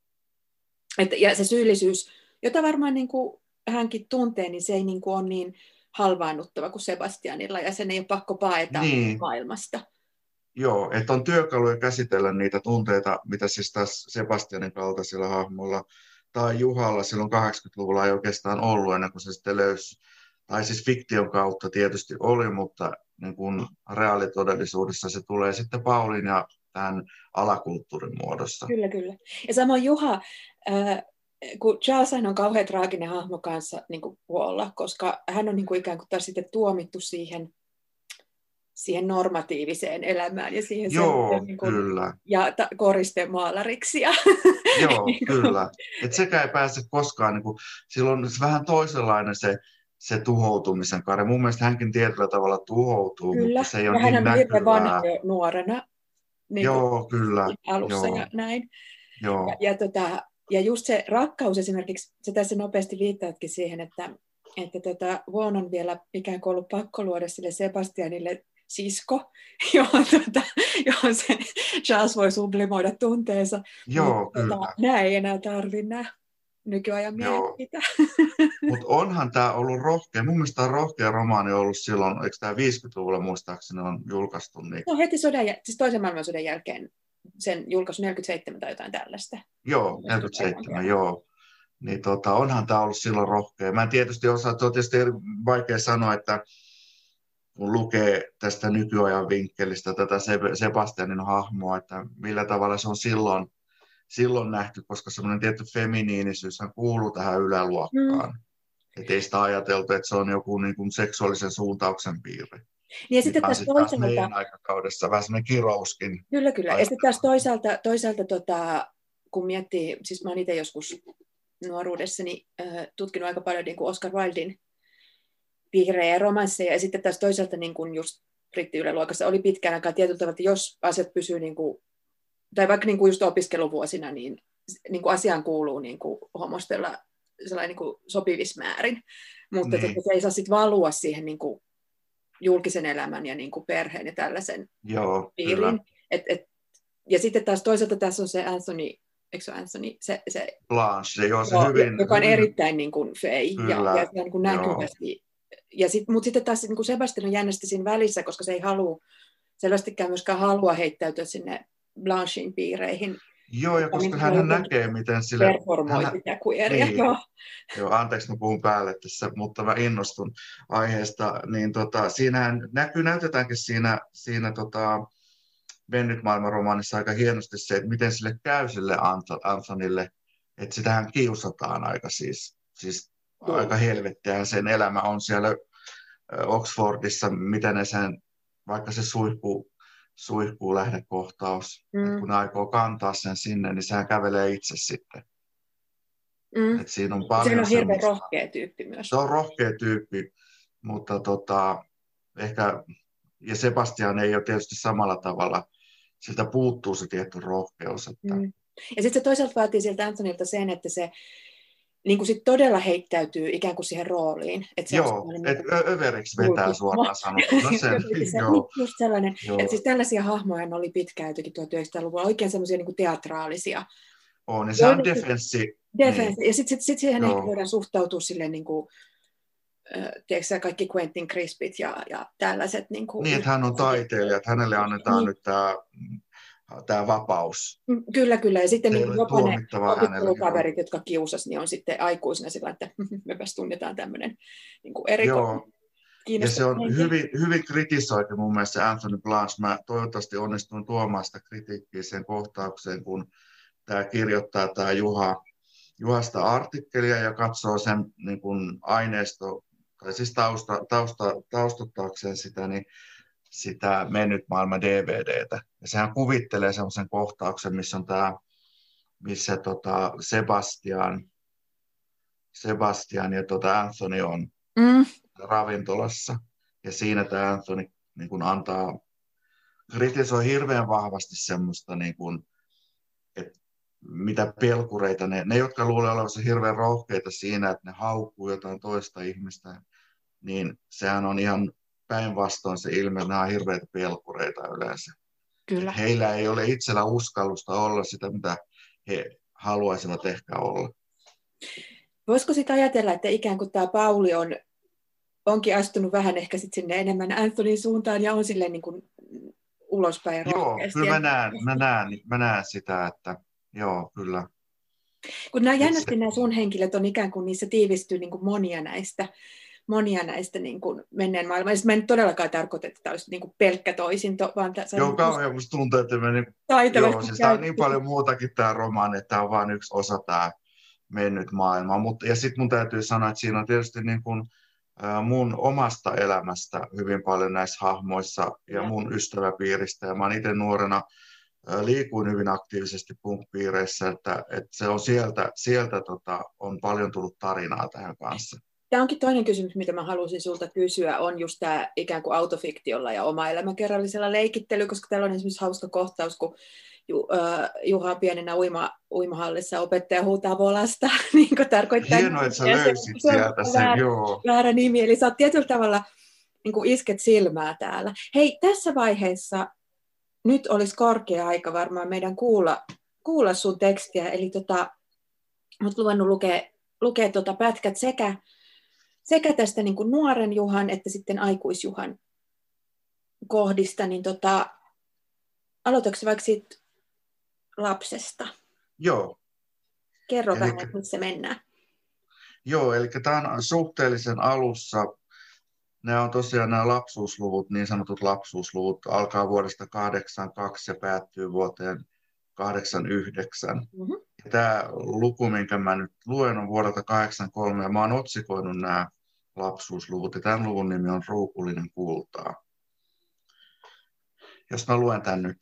että, ja se syyllisyys, jota varmaan niin kuin hänkin tuntee, niin se ei niin kuin ole niin halvaannuttava kuin Sebastianilla, ja sen ei ole pakko paeta Niin. maailmasta. Joo, että on työkaluja käsitellä niitä tunteita, mitä siis taas Sebastianin kaltaisilla hahmolla tai Juhalla silloin 80-luvulla ei oikeastaan ollut ennen kuin se sitten löysi, tai siis fiktion kautta tietysti oli, mutta niin kuin reaalitodellisuudessa se tulee sitten Paulin ja tämän alakulttuurin muodossa. Kyllä, kyllä. Ja samoin Juha, äh, kun Charles on kauhean traaginen hahmo kanssa niin kuin kuolla, koska hän on niin kuin ikään kuin sitten tuomittu siihen, siihen normatiiviseen elämään ja siihen Joo, semmoiseen niin kuin, kyllä. ja ta- koristemaalariksi. Ja, <laughs> Joo, <laughs> Niin kuin- kyllä. Et sekä ei pääse koskaan, niin kuin, silloin vähän toisenlainen se, se tuhoutumisen kaari. Mun mielestä hänkin tietyllä tavalla tuhoutuu, kyllä. mutta se ei ja ole niin näkyvää. vanha jo nuorena niin kuin Joo, kyllä. alussa joo. ja näin. Joo, Ja, ja, tota, ja just se rakkaus esimerkiksi, se tässä nopeasti viittaatkin siihen, että, että tota, Vuon on vielä ikään kuin ollut pakko luoda sille Sebastianille sisko, <laughs> johon, tota, johon se Charles voi sublimoida tunteensa. joo Mutta, kyllä. Tota, nämä ei enää tarvi nämä nykyajan miehet. <laughs> Mutta onhan tämä ollut rohkea. Mun mielestä tämä on rohkea romaani ollut silloin, eikö tämä 50-luvulla muistaakseni on julkaistu. Niin, No heti sodan, siis toisen maailmansodan jälkeen sen julkaisu 47 tai jotain tällaista. joo, 47, joo. Niin tota, onhan tämä ollut silloin rohkea. Mä en tietysti osaa, on tietysti vaikea sanoa, että kun lukee tästä nykyajan vinkkelistä tätä Se- Sebastianin hahmoa, että millä tavalla se on silloin, silloin nähty, koska semmoinen tietty feminiinisyyshän kuuluu tähän yläluokkaan. Mm. Että ei sitä ajateltu, että se on joku niin kuin seksuaalisen suuntauksen piirre. Niin ja sitten taas sitten taas toisaalta, meidän aikakaudessa vähän semmoinen kirouskin. Kyllä, kyllä. Ja Aika sitten taas toisaalta, toisaalta tota, kun miettii, siis mä oon itse joskus nuoruudessani äh, tutkinut aika paljon niin kuin Oscar Wildein piirejä ja romansseja, ja sitten taas toisaalta niin kuin just brittiyläluokassa oli pitkään aikaa tietyllä tavalla, että jos asiat pysyy, niin kuin, tai vaikka niin kuin just opiskeluvuosina, niin, niin kuin asiaan kuuluu niin kuin homostella sellainen niin kuin sopivissa määrin, mutta Niin. niin. se ei saa sitten valua siihen niin kuin julkisen elämän ja niin kuin perheen ja tällaisen Joo, kyllä. piiriin. Et, et, ja sitten taas toisaalta tässä on se Anthony, eikö se Anthony, se, se, Blanche, joo, se joo, hyvin, joka on hyvin erittäin niin kuin fei ja, Kyllä, ja se on niin kuin näkyvästi ja sit, mutta sitten taas niin Sebastian on jännästi siinä välissä, koska se ei halua, selvästikään myöskään halua heittäytyä sinne Blanchin piireihin. Joo, ja koska hän näkee, miten sille... Performoi hän... sitä queeria, niin. joo. Joo, anteeksi, mä puhun päälle tässä, mutta mä innostun aiheesta. Niin tota, siinähän näkyy, näytetäänkin siinä, siinä tota, Mennyt maailmanromaanissa aika hienosti se, että miten sille käy sille Anthonylle, että sitähän kiusataan aika siis, siis. Aika helvettiä sen elämä on siellä Oxfordissa, miten ne sen, vaikka se suihku, suihkuu lähdekohtaus, mm. kun ne aikoo kantaa sen sinne, niin sehän kävelee itse sitten. Mm. Et siinä on paljon se on hirveän rohkea tyyppi myös. Se on rohkea tyyppi, mutta tota, ehkä, ja Sebastian ei ole tietysti samalla tavalla, siltä puuttuu se tietty rohkeus. Että... Mm. Ja sitten se toisaalta vaatii siltä Antonilta sen, että se niin kuin sit todella heittäytyy ikään kuin siihen rooliin. Että se joo, että niin överiksi vetää suoraan <laughs> sanottuna sen. se, joo. Just sellainen, joo. että siis tällaisia hahmoja oli pitkään jotenkin 1900-luvulla, oikein semmoisia niin teatraalisia. On, niin se on defenssi. Defenssi, niin. ja sitten sit, sit siihen ehkä voidaan suhtautua silleen niin kuin, tiedätkö, kaikki Quentin Crispit ja, ja tällaiset. Niin, kuin, niin, että hän on taiteilija, että hänelle annetaan niin. nyt tämä tämä vapaus. Mm, kyllä, kyllä. Ja sitten niin jopa ne opiskelukaverit, jotka kiusas, niin on sitten aikuisena sillä, että <laughs> mepäs tunnetaan tämmöinen niin eri Joo. Ja se on henki. hyvin, hyvin kritisoitu mun mielestä Anthony Blanche. Mä toivottavasti onnistun tuomaan sitä kritiikkiä sen kohtaukseen, kun tämä kirjoittaa tämä Juha, Juhasta artikkelia ja katsoo sen niin kuin aineisto, tai siis tausta, tausta, taustuttaakseen sitä, niin sitä mennyt maailma DVDtä. Ja sehän kuvittelee semmoisen kohtauksen, missä on tämä, missä tota Sebastian, Sebastian ja tota Anthony on mm. ravintolassa. Ja siinä tämä Anthony niin kun antaa, kritisoi hirveän vahvasti semmoista, niin kun, että mitä pelkureita ne, ne jotka luulee olevansa hirveän rohkeita siinä, että ne haukkuu jotain toista ihmistä, niin sehän on ihan päinvastoin se ilme, nämä on hirveitä pelkureita yleensä. Kyllä. Heillä ei ole itsellä uskallusta olla sitä, mitä he haluaisivat ehkä olla. Voisiko sitä ajatella, että ikään kuin tämä Pauli on, onkin astunut vähän ehkä sit sinne enemmän Anthonyn suuntaan ja on silleen niin kuin ulospäin Joo, kyllä mä näen, mä, näen, mä näen sitä, että joo, kyllä. Kun nämä jännästi nämä sun henkilöt on ikään kuin niissä tiivistyy niin kuin monia näistä monia näistä niin kuin menneen maailman. Siis mä en todellakaan tarkoita, että tämä olisi niin kuin pelkkä toisinto, vaan tässä Joo, kauhean musta tuntuu, että meni... Joo, siis tämä on niin paljon muutakin tämä romaani, että tämä on vain yksi osa tämä mennyt maailma. Mut, ja sitten mun täytyy sanoa, että siinä on tietysti niin kuin, äh, mun omasta elämästä hyvin paljon näissä hahmoissa ja, ja. mun ystäväpiiristä. Ja mä oon itse nuorena äh, liikuin hyvin aktiivisesti punkpiireissä, että, että se on sieltä, sieltä tota, on paljon tullut tarinaa tähän kanssa. Tämä onkin toinen kysymys, mitä mä halusin sulta kysyä, on just tämä ikään kuin autofiktiolla ja oma elämäkerrallisella leikittely, koska täällä on esimerkiksi hauska kohtaus, kun Ju, uh, Juha pienenä uima, uimahallissa opettaja huutaa volasta, <laughs> niin kuin tarkoittaa... Hienoa, että sä löysit se, sieltä sen, väärä, joo. Väärä nimi, eli sä oot tietyllä tavalla niin kuin isket silmää täällä. Hei, tässä vaiheessa nyt olisi korkea aika varmaan meidän kuulla, kuulla sun tekstiä, eli tota, olet luvannut lukea, lukea tota pätkät sekä sekä tästä niin kuin nuoren Juhan että sitten aikuisjuhan kohdista, niin tota, aloitatko vaikka siitä lapsesta? Joo. Kerro eli, vähän, missä mennään. Joo, eli tämä on suhteellisen alussa. Nämä on tosiaan nämä lapsuusluvut, niin sanotut lapsuusluvut, alkaa vuodesta 82 ja päättyy vuoteen 89. Mm-hmm. Tämä luku, minkä mä nyt luen, on vuodelta 83 ja mä oon otsikoinut nämä lapsuusluvut ja tämän luvun nimi on Ruukullinen kultaa. Jos mä luen tämän nyt.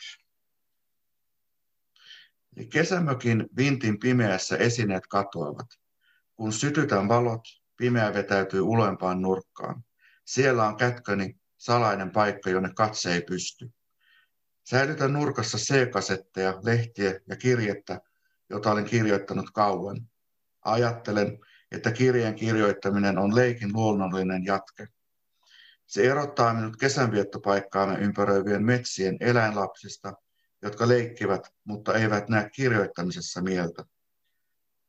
Eli kesämökin vintin pimeässä esineet katoavat. Kun sytytän valot, pimeä vetäytyy ulempaan nurkkaan. Siellä on kätköni, salainen paikka, jonne katse ei pysty. Säilytän nurkassa C-kasetteja, lehtiä ja kirjettä, jota olen kirjoittanut kauan. Ajattelen, että kirjeen kirjoittaminen on leikin luonnollinen jatke. Se erottaa minut kesänviettopaikkaamme ympäröivien metsien eläinlapsista, jotka leikkivät, mutta eivät näe kirjoittamisessa mieltä.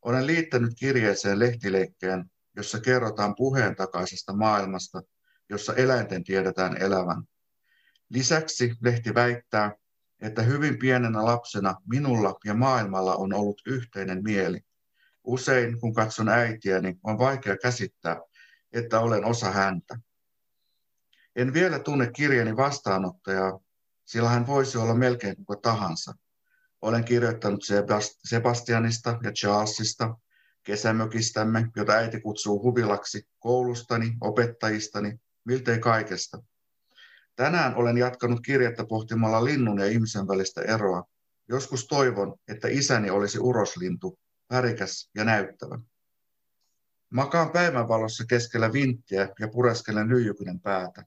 Olen liittänyt kirjeeseen lehtileikkeen, jossa kerrotaan puheen takaisesta maailmasta, jossa eläinten tiedetään elävän. Lisäksi lehti väittää, että hyvin pienenä lapsena minulla ja maailmalla on ollut yhteinen mieli. Usein, kun katson äitiäni, on vaikea käsittää, että olen osa häntä. En vielä tunne kirjani vastaanottajaa, sillä hän voisi olla melkein kuka tahansa. Olen kirjoittanut Sebastianista ja Charlesista, kesämökistämme, jota äiti kutsuu huvilaksi, koulustani, opettajistani, miltei kaikesta. Tänään olen jatkanut kirjettä pohtimalla linnun ja ihmisen välistä eroa. Joskus toivon, että isäni olisi uroslintu, värikäs ja näyttävä. Makaan päivänvalossa keskellä vinttiä ja pureskelen lyijykinen päätä.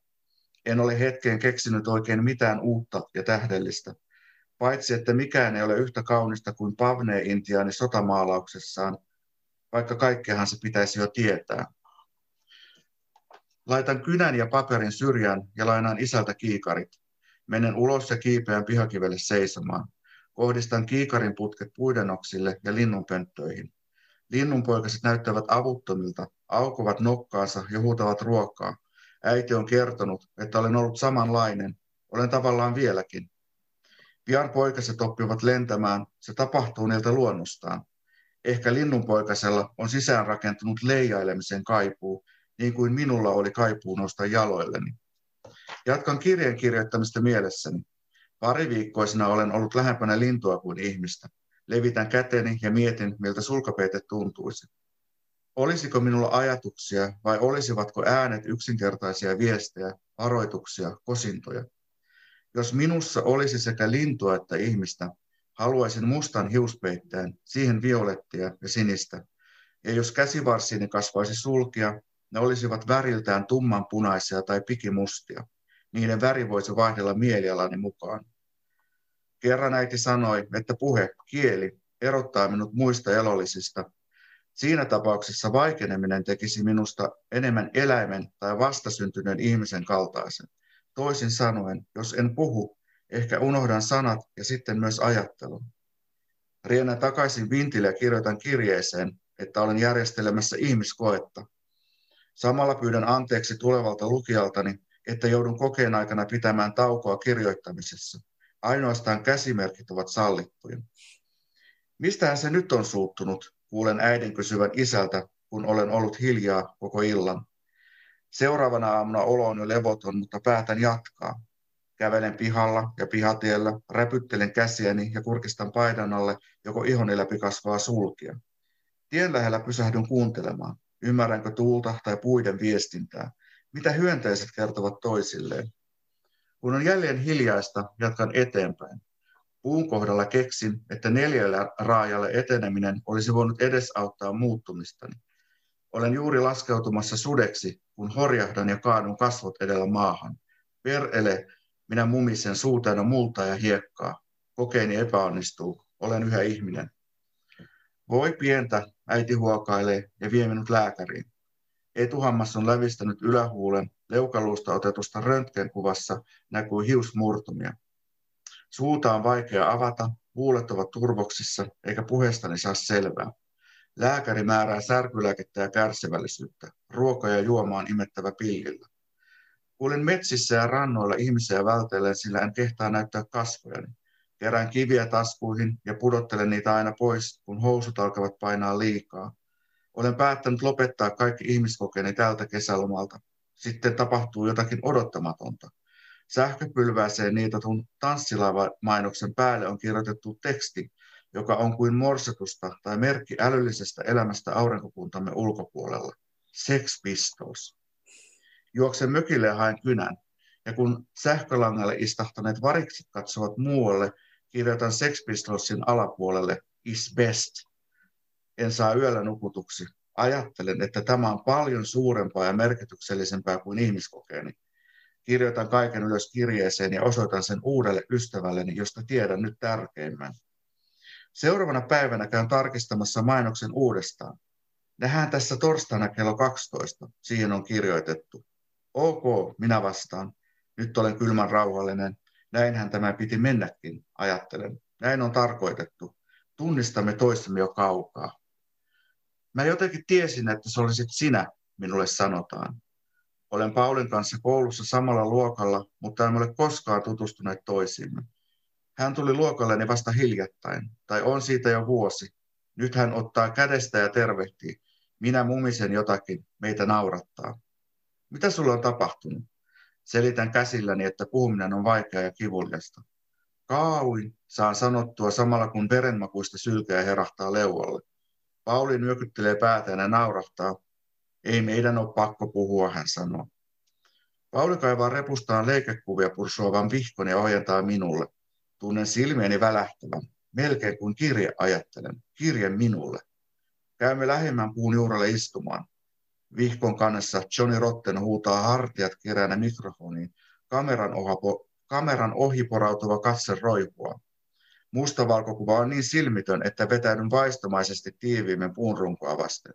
En ole hetkeen keksinyt oikein mitään uutta ja tähdellistä, paitsi että mikään ei ole yhtä kaunista kuin Pavne-intiaani sotamaalauksessaan, vaikka kaikkeahan se pitäisi jo tietää. Laitan kynän ja paperin syrjään ja lainaan isältä kiikarit. Menen ulos ja kiipeän pihakivelle seisomaan. Kohdistan kiikarin putket puidenoksille ja linnunpönttöihin. Linnunpoikaset näyttävät avuttomilta, aukuvat nokkaansa ja huutavat ruokaa. Äiti on kertonut, että olen ollut samanlainen. Olen tavallaan vieläkin. Pian poikaset oppivat lentämään. Se tapahtuu niiltä luonnostaan. Ehkä linnunpoikasella on sisään rakentunut leijailemisen kaipuu, niin kuin minulla oli kaipuu nousta jaloilleni. Jatkan kirjeen kirjoittamista mielessäni. Pari viikkoisena olen ollut lähempänä lintua kuin ihmistä. Levitän käteni ja mietin, miltä sulkapeite tuntuisi. Olisiko minulla ajatuksia vai olisivatko äänet yksinkertaisia viestejä, varoituksia, kosintoja? Jos minussa olisi sekä lintua että ihmistä, haluaisin mustan hiuspeitteen, siihen violettia ja sinistä. Ja jos käsivarsiini kasvaisi sulkia, ne olisivat väriltään tummanpunaisia tai pikimustia. Niiden väri voisi vaihdella mielialani mukaan. Kerran äiti sanoi, että puhe, kieli, erottaa minut muista elollisista. Siinä tapauksessa vaikeneminen tekisi minusta enemmän eläimen tai vastasyntyneen ihmisen kaltaisen. Toisin sanoen, jos en puhu, ehkä unohdan sanat ja sitten myös ajattelun. Riennän takaisin vintille ja kirjoitan kirjeeseen, että olen järjestelemässä ihmiskoetta. Samalla pyydän anteeksi tulevalta lukijaltani, että joudun kokeen aikana pitämään taukoa kirjoittamisessa. Ainoastaan käsimerkit ovat sallittuja. Mistähän se nyt on suuttunut, kuulen äidin kysyvän isältä, kun olen ollut hiljaa koko illan. Seuraavana aamuna olo on jo levoton, mutta päätän jatkaa. Kävelen pihalla ja pihatiellä, räpyttelen käsiäni ja kurkistan paidan alle joko ihoni läpi kasvaa sulkia. Tien lähellä pysähdyn kuuntelemaan. Ymmärränkö tuulta tai puiden viestintää? Mitä hyönteiset kertovat toisilleen? Kun on jälleen hiljaista, jatkan eteenpäin. Puun kohdalla keksin, että neljällä raajalle eteneminen olisi voinut edesauttaa muuttumistani. Olen juuri laskeutumassa sudeksi, kun horjahdan ja kaadun kasvot edellä maahan. Perele, minä mumisen suutäänä multaa ja hiekkaa. Kokeeni epäonnistuu. Olen yhä ihminen. Voi pientä, äiti huokailee ja vie minut lääkäriin. Etuhammas on lävistänyt ylähuulen, leukaluusta otetusta röntgenkuvassa näkyy hiusmurtumia. Suuta on vaikea avata, huulet ovat turvoksissa, eikä puheestani saa selvää. Lääkäri määrää särkylääkettä ja kärsivällisyyttä. Ruoka ja juoma on imettävä pillillä. Kuulin metsissä ja rannoilla ihmisiä vältellen, sillä en kehtaa näyttää kasvojani. Kerään kiviä taskuihin ja pudottelen niitä aina pois, kun housut alkavat painaa liikaa. Olen päättänyt lopettaa kaikki ihmiskokeeni tältä kesälomalta. Sitten tapahtuu jotakin odottamatonta. Sähköpylvääseen niitatun tanssilava-mainoksen päälle on kirjoitettu teksti, joka on kuin morsetusta tai merkki älyllisestä elämästä aurinkokuntamme ulkopuolella. Sex Pistols. Juoksen mökille ja haen kynän. Ja kun sähkölangalle istahtaneet varikset katsovat muualle, kirjoitan Sex Pistolsin alapuolelle is best. En saa yöllä nukutuksi. Ajattelen, että tämä on paljon suurempaa ja merkityksellisempää kuin ihmiskokeeni. Kirjoitan kaiken ylös kirjeeseen ja osoitan sen uudelle ystävälleni, josta tiedän nyt tärkeimmän. Seuraavana päivänä käyn tarkistamassa mainoksen uudestaan. Nähdään tässä torstaina kello 12. Siihen on kirjoitettu. Ok, minä vastaan. Nyt olen kylmän rauhallinen. Näinhän tämä piti mennäkin, ajattelen. Näin on tarkoitettu. Tunnistamme toistemme jo kaukaa. Mä jotenkin tiesin, että se olisit sinä, minulle sanotaan. Olen Paulin kanssa koulussa samalla luokalla, mutta emme ole koskaan tutustuneet toisiimme. Hän tuli luokalleni vasta hiljattain, tai on siitä jo vuosi. Nyt hän ottaa kädestä ja tervehtii. Minä mumisen jotakin, meitä naurattaa. Mitä sulle on tapahtunut? Selitän käsilläni, että puhuminen on vaikeaa ja kivuliasta. Kaauin, saan sanottua samalla kun verenmakuista sylkeä herahtaa leualle. Pauli nyökyttelee päätään ja naurahtaa. Ei meidän ole pakko puhua, hän sanoo. Pauli kaivaa repustaan leikekuvia pursuavan vihkon ja ojentaa minulle. Tunnen silmieni välähtävän. Melkein kuin kirje ajattelen. Kirje minulle. Käymme lähemmän puun juurelle istumaan. Vihkon kannessa Johnny Rotten huutaa hartiat keräänä mikrofoniin. Kameran, ohapo, kameran ohi porautuva katse roikua. Mustavalkokuva on niin silmitön, että vetäydyn vaistomaisesti tiiviimmin puun runkoa vasten.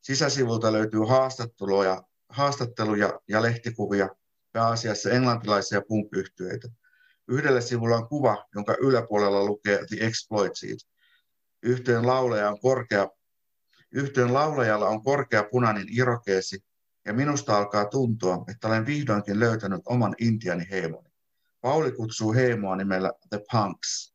Sisäsivulta löytyy haastatteluja, haastatteluja ja lehtikuvia, pääasiassa englantilaisia punk Yhdellä sivulla on kuva, jonka yläpuolella lukee The Exploited. Yhteen laulaja on korkea Yhteen laulajalla on korkea punainen irokeesi, ja minusta alkaa tuntua, että olen vihdoinkin löytänyt oman intiani heimoni. Pauli kutsuu heimoa nimellä The Punks.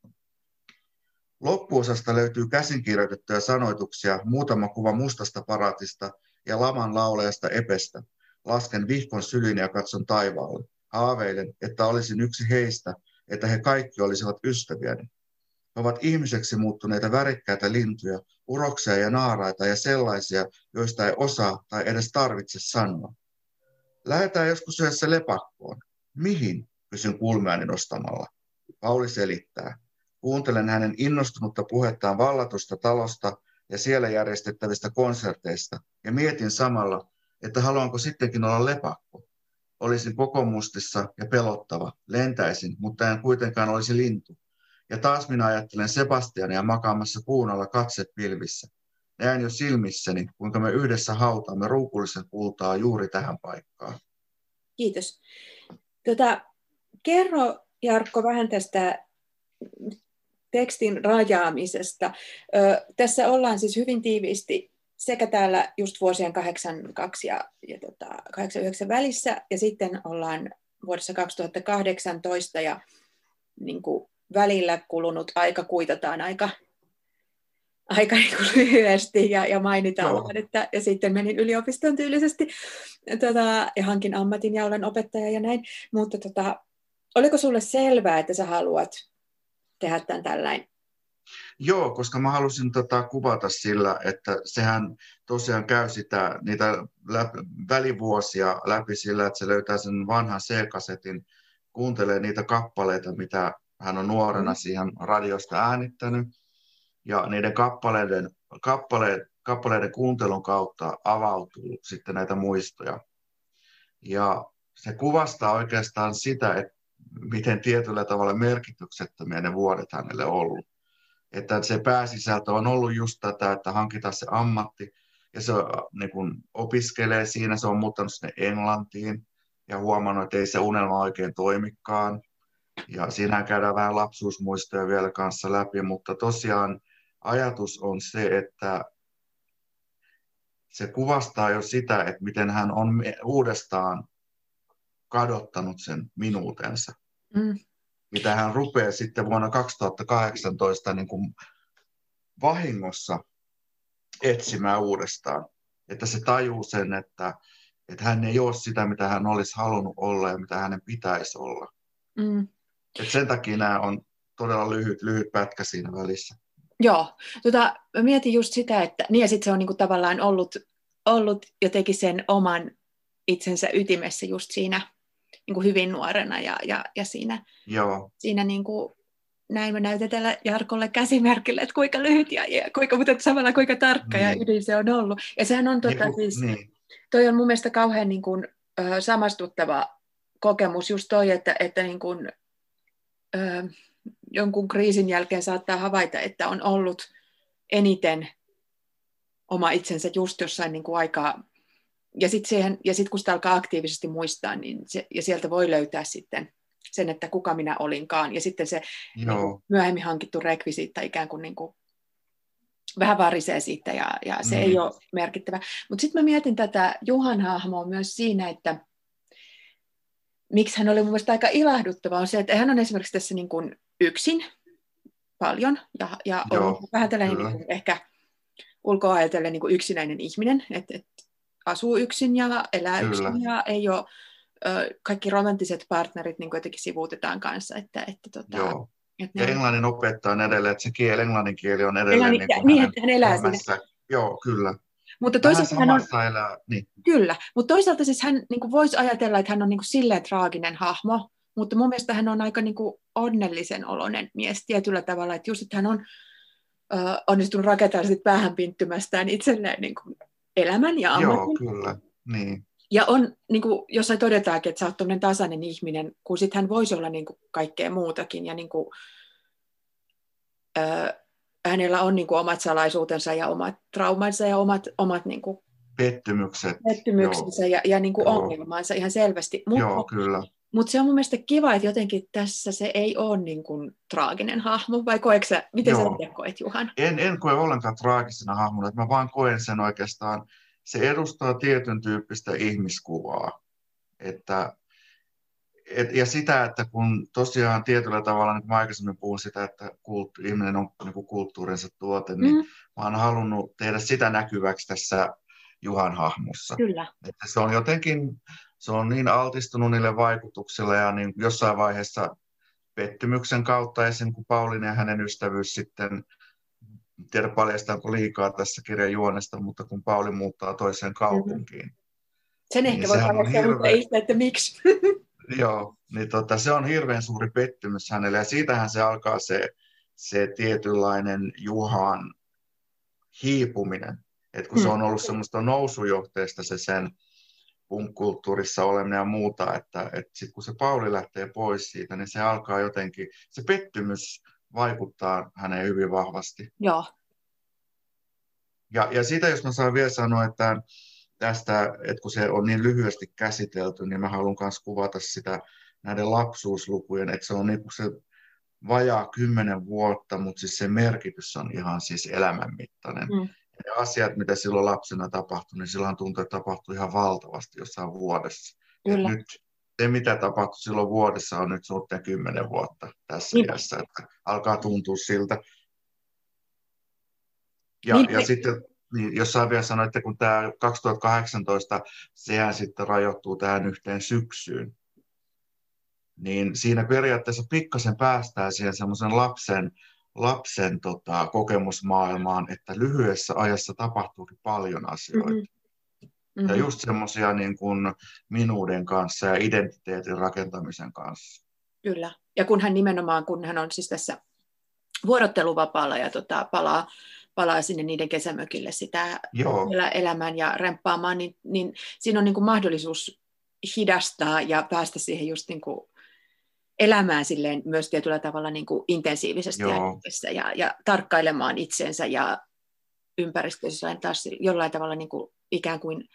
Loppuosasta löytyy käsinkirjoitettuja sanoituksia, muutama kuva mustasta paraatista ja laman laulajasta Epestä. Lasken vihkon syliin ja katson taivaalle. Haaveilen, että olisin yksi heistä, että he kaikki olisivat ystäviäni. He ovat ihmiseksi muuttuneita värikkäitä lintuja, uroksia ja naaraita ja sellaisia, joista ei osaa tai edes tarvitse sanoa. Lähetään joskus yhdessä lepakkoon. Mihin? kysyn kulmeani nostamalla. Pauli selittää. Kuuntelen hänen innostunutta puhettaan vallatusta talosta ja siellä järjestettävistä konserteista ja mietin samalla, että haluanko sittenkin olla lepakko. Olisin koko mustissa ja pelottava, lentäisin, mutta en kuitenkaan olisi lintu. Ja taas minä ajattelen Sebastiania makaamassa puun alla katse pilvissä. Näen jo silmissäni, kuinka me yhdessä hautaamme ruukullisen kultaa juuri tähän paikkaan. Kiitos. Tota, kerro Jarkko vähän tästä tekstin rajaamisesta. Ö, tässä ollaan siis hyvin tiiviisti sekä täällä just vuosien 82 ja, ja tota, 89 välissä, ja sitten ollaan vuodessa 2018, ja niin kuin välillä kulunut aika kuitataan aika, aika niin kuin lyhyesti ja, ja mainitaan no. että ja sitten menin yliopistoon tyylisesti tota, ja hankin ammatin ja olen opettaja ja näin. Mutta tota, oliko sulle selvää, että sä haluat tehdä tämän tällainen? Joo, koska mä halusin tota, kuvata sillä, että sehän tosiaan käy sitä, niitä läpi, välivuosia läpi sillä, että se löytää sen vanhan C-kasetin, kuuntelee niitä kappaleita, mitä hän on nuorena mm. siihen radiosta äänittänyt. Ja niiden kappaleiden, kappaleiden, kappaleiden kuuntelun kautta avautuu sitten näitä muistoja. Ja se kuvastaa oikeastaan sitä, että miten tietyllä tavalla merkityksettömiä ne vuodet hänelle ollut. Että se pääsisältö on ollut just tätä, että hankita se ammatti, ja se niin kun opiskelee siinä, se on muuttanut sinne Englantiin, ja huomannut, että ei se unelma oikein toimikaan. Ja siinä käydään vähän lapsuusmuistoja vielä kanssa läpi, mutta tosiaan ajatus on se, että se kuvastaa jo sitä, että miten hän on uudestaan kadottanut sen minuutensa. Mm. Mitä hän rupeaa sitten vuonna 2018 niin kuin vahingossa etsimään uudestaan. Että se tajuu sen, että, että hän ei ole sitä, mitä hän olisi halunnut olla ja mitä hänen pitäisi olla. Mm. Et sen takia nämä on todella lyhyt, lyhyt pätkä siinä välissä. Joo, tota, mä mietin just sitä, että niin ja sitten se on niinku tavallaan ollut, ollut jotenkin sen oman itsensä ytimessä just siinä niinku hyvin nuorena ja, ja, ja siinä, Joo. siinä niinku, näin me näytetään Jarkolle käsimerkille, että kuinka lyhyt ja, ja kuinka, mutta samalla kuinka tarkka niin. ja ydin se on ollut. Ja sehän on tota, niin, siis, niin. toi on mun mielestä kauhean niin kuin, ö, samastuttava kokemus just toi, että, että niin kuin, ö, jonkun kriisin jälkeen saattaa havaita, että on ollut eniten oma itsensä just jossain niin kuin aikaa. Ja sitten sit kun sitä alkaa aktiivisesti muistaa, niin se, ja sieltä voi löytää sitten sen, että kuka minä olinkaan. Ja sitten se niin kuin, myöhemmin hankittu rekvisiitta ikään kuin, niin kuin vähän varisee siitä ja, ja se mm. ei ole merkittävä. Mutta sitten mä mietin tätä Juhan hahmoa myös siinä, että miksi hän oli mun mielestä aika ilahduttava on se, että hän on esimerkiksi tässä niin kuin yksin paljon ja, ja on vähän tällainen niin kuin ehkä ulkoa ajatellen niin kuin yksinäinen ihminen, että, että asuu yksin ja elää Kyllä. yksin ja ei ole kaikki romanttiset partnerit niin jotenkin sivuutetaan kanssa. Että, että tota, Joo. Että ja englannin opettaa on edelleen, että se kieli, englannin kieli on edelleen Englannin, niin, niin että hän elää siinä. Joo, kyllä. Mutta toisaalta hän on, elää, niin. Kyllä, mutta toisaalta siis hän niin kuin voisi ajatella, että hän on niin kuin silleen traaginen hahmo, mutta mun mielestä hän on aika niin kuin onnellisen oloinen mies tietyllä tavalla, että just, että hän on ö, onnistunut rakentamaan sit päähän pinttymästään itselleen niin kuin elämän ja ammatin. Joo, kyllä, niin. Ja on, niin kuin jossain todetaankin, että sä oot tasainen ihminen, kun sit hän voisi olla niin kuin kaikkea muutakin. Ja niin kuin, ö, hänellä on niin kuin omat salaisuutensa ja omat traumansa ja omat, omat niin kuin pettymykset. pettymyksensä ja, ja niin kuin ongelmansa ihan selvästi. Mutta, Joo, kyllä. Mutta se on mun mielestä kiva, että jotenkin tässä se ei ole niin kuin traaginen hahmo, vai koetko sä, miten Joo. sä koet Juhan? En, en koe ollenkaan traagisena hahmona, että mä vaan koen sen oikeastaan, se edustaa tietyn tyyppistä ihmiskuvaa. Että, et, ja sitä, että kun tosiaan tietyllä tavalla, niin mä aikaisemmin puhun sitä, että kulttu, ihminen on niin kuin kulttuurinsa tuote, niin mm. mä oon halunnut tehdä sitä näkyväksi tässä Juhan hahmossa. Kyllä. Että se on jotenkin, se on niin altistunut niille vaikutuksille ja niin jossain vaiheessa pettymyksen kautta esim. kun Paulin ja hänen ystävyys sitten, tiedä paljastaanko liikaa tässä kirjan juonesta, mutta kun Pauli muuttaa toiseen kaupunkiin. Sen niin ehkä voi paljastaa, hirveän... mutta että miksi. <laughs> Joo, niin tota, se on hirveän suuri pettymys hänelle ja siitähän se alkaa se, se tietynlainen Juhan hiipuminen. Et kun mm. se on ollut semmoista nousujohteista se sen punk-kulttuurissa oleminen ja muuta, että, että sitten kun se Pauli lähtee pois siitä, niin se alkaa jotenkin, se pettymys vaikuttaa häneen hyvin vahvasti. Joo. Ja, ja sitä, jos mä saan vielä sanoa, että tästä, että kun se on niin lyhyesti käsitelty, niin mä haluan myös kuvata sitä näiden lapsuuslukujen, että se on niin kuin se vajaa kymmenen vuotta, mutta siis se merkitys on ihan siis elämänmittainen. Mm ne asiat, mitä silloin lapsena tapahtui, niin silloin tuntui, että tapahtui ihan valtavasti jossain vuodessa. Kyllä. nyt se, mitä tapahtui silloin vuodessa, on nyt suhteen kymmenen vuotta tässä niin. iässä, että alkaa tuntua siltä. Ja, niin. ja sitten niin jos saa vielä sanoa, että kun tämä 2018, sehän sitten rajoittuu tähän yhteen syksyyn, niin siinä periaatteessa pikkasen päästään siihen semmoisen lapsen lapsen tota, kokemusmaailmaan, että lyhyessä ajassa tapahtuukin paljon asioita. Mm-hmm. Mm-hmm. Ja just semmoisia niin kuin minuuden kanssa ja identiteetin rakentamisen kanssa. Kyllä. Ja kun hän nimenomaan, kun hän on siis tässä vuorotteluvapaalla ja tota, palaa, palaa sinne niiden kesämökille sitä Joo. elämään ja remppaamaan, niin, niin siinä on niin kuin mahdollisuus hidastaa ja päästä siihen just niin kuin elämään silleen myös tietyllä tavalla niin kuin intensiivisesti ja, ja, ja tarkkailemaan itsensä ja ympäristössä taas jollain tavalla niin kuin ikään kuin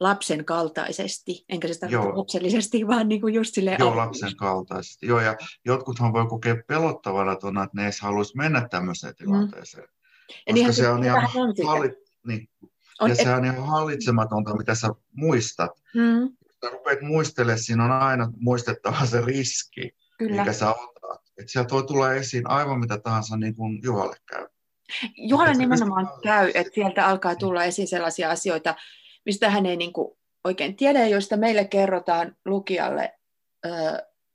lapsen kaltaisesti, enkä se tarkoita lapsellisesti, vaan niin kuin just silleen... Joo, lapsen kaltaisesti. Joo, ja jotkuthan voi kokea pelottavana tuona, että ne edes haluaisi mennä tämmöiseen mm. tilanteeseen. Mm. Koska se on ihan, halli... niin. on, ja et... se on ihan hallitsematonta, mitä sä muistat. Mm. Kun rupeat muistelemaan, siinä on aina muistettava se riski. Kyllä. mikä sä otat. Että sieltä voi tulla esiin aivan mitä tahansa niin kuin Juhalle käy. Juhalle nimenomaan se, käy, että sieltä alkaa tulla esiin sellaisia asioita, mistä hän ei niin kuin oikein tiedä, joista meille kerrotaan lukijalle ö,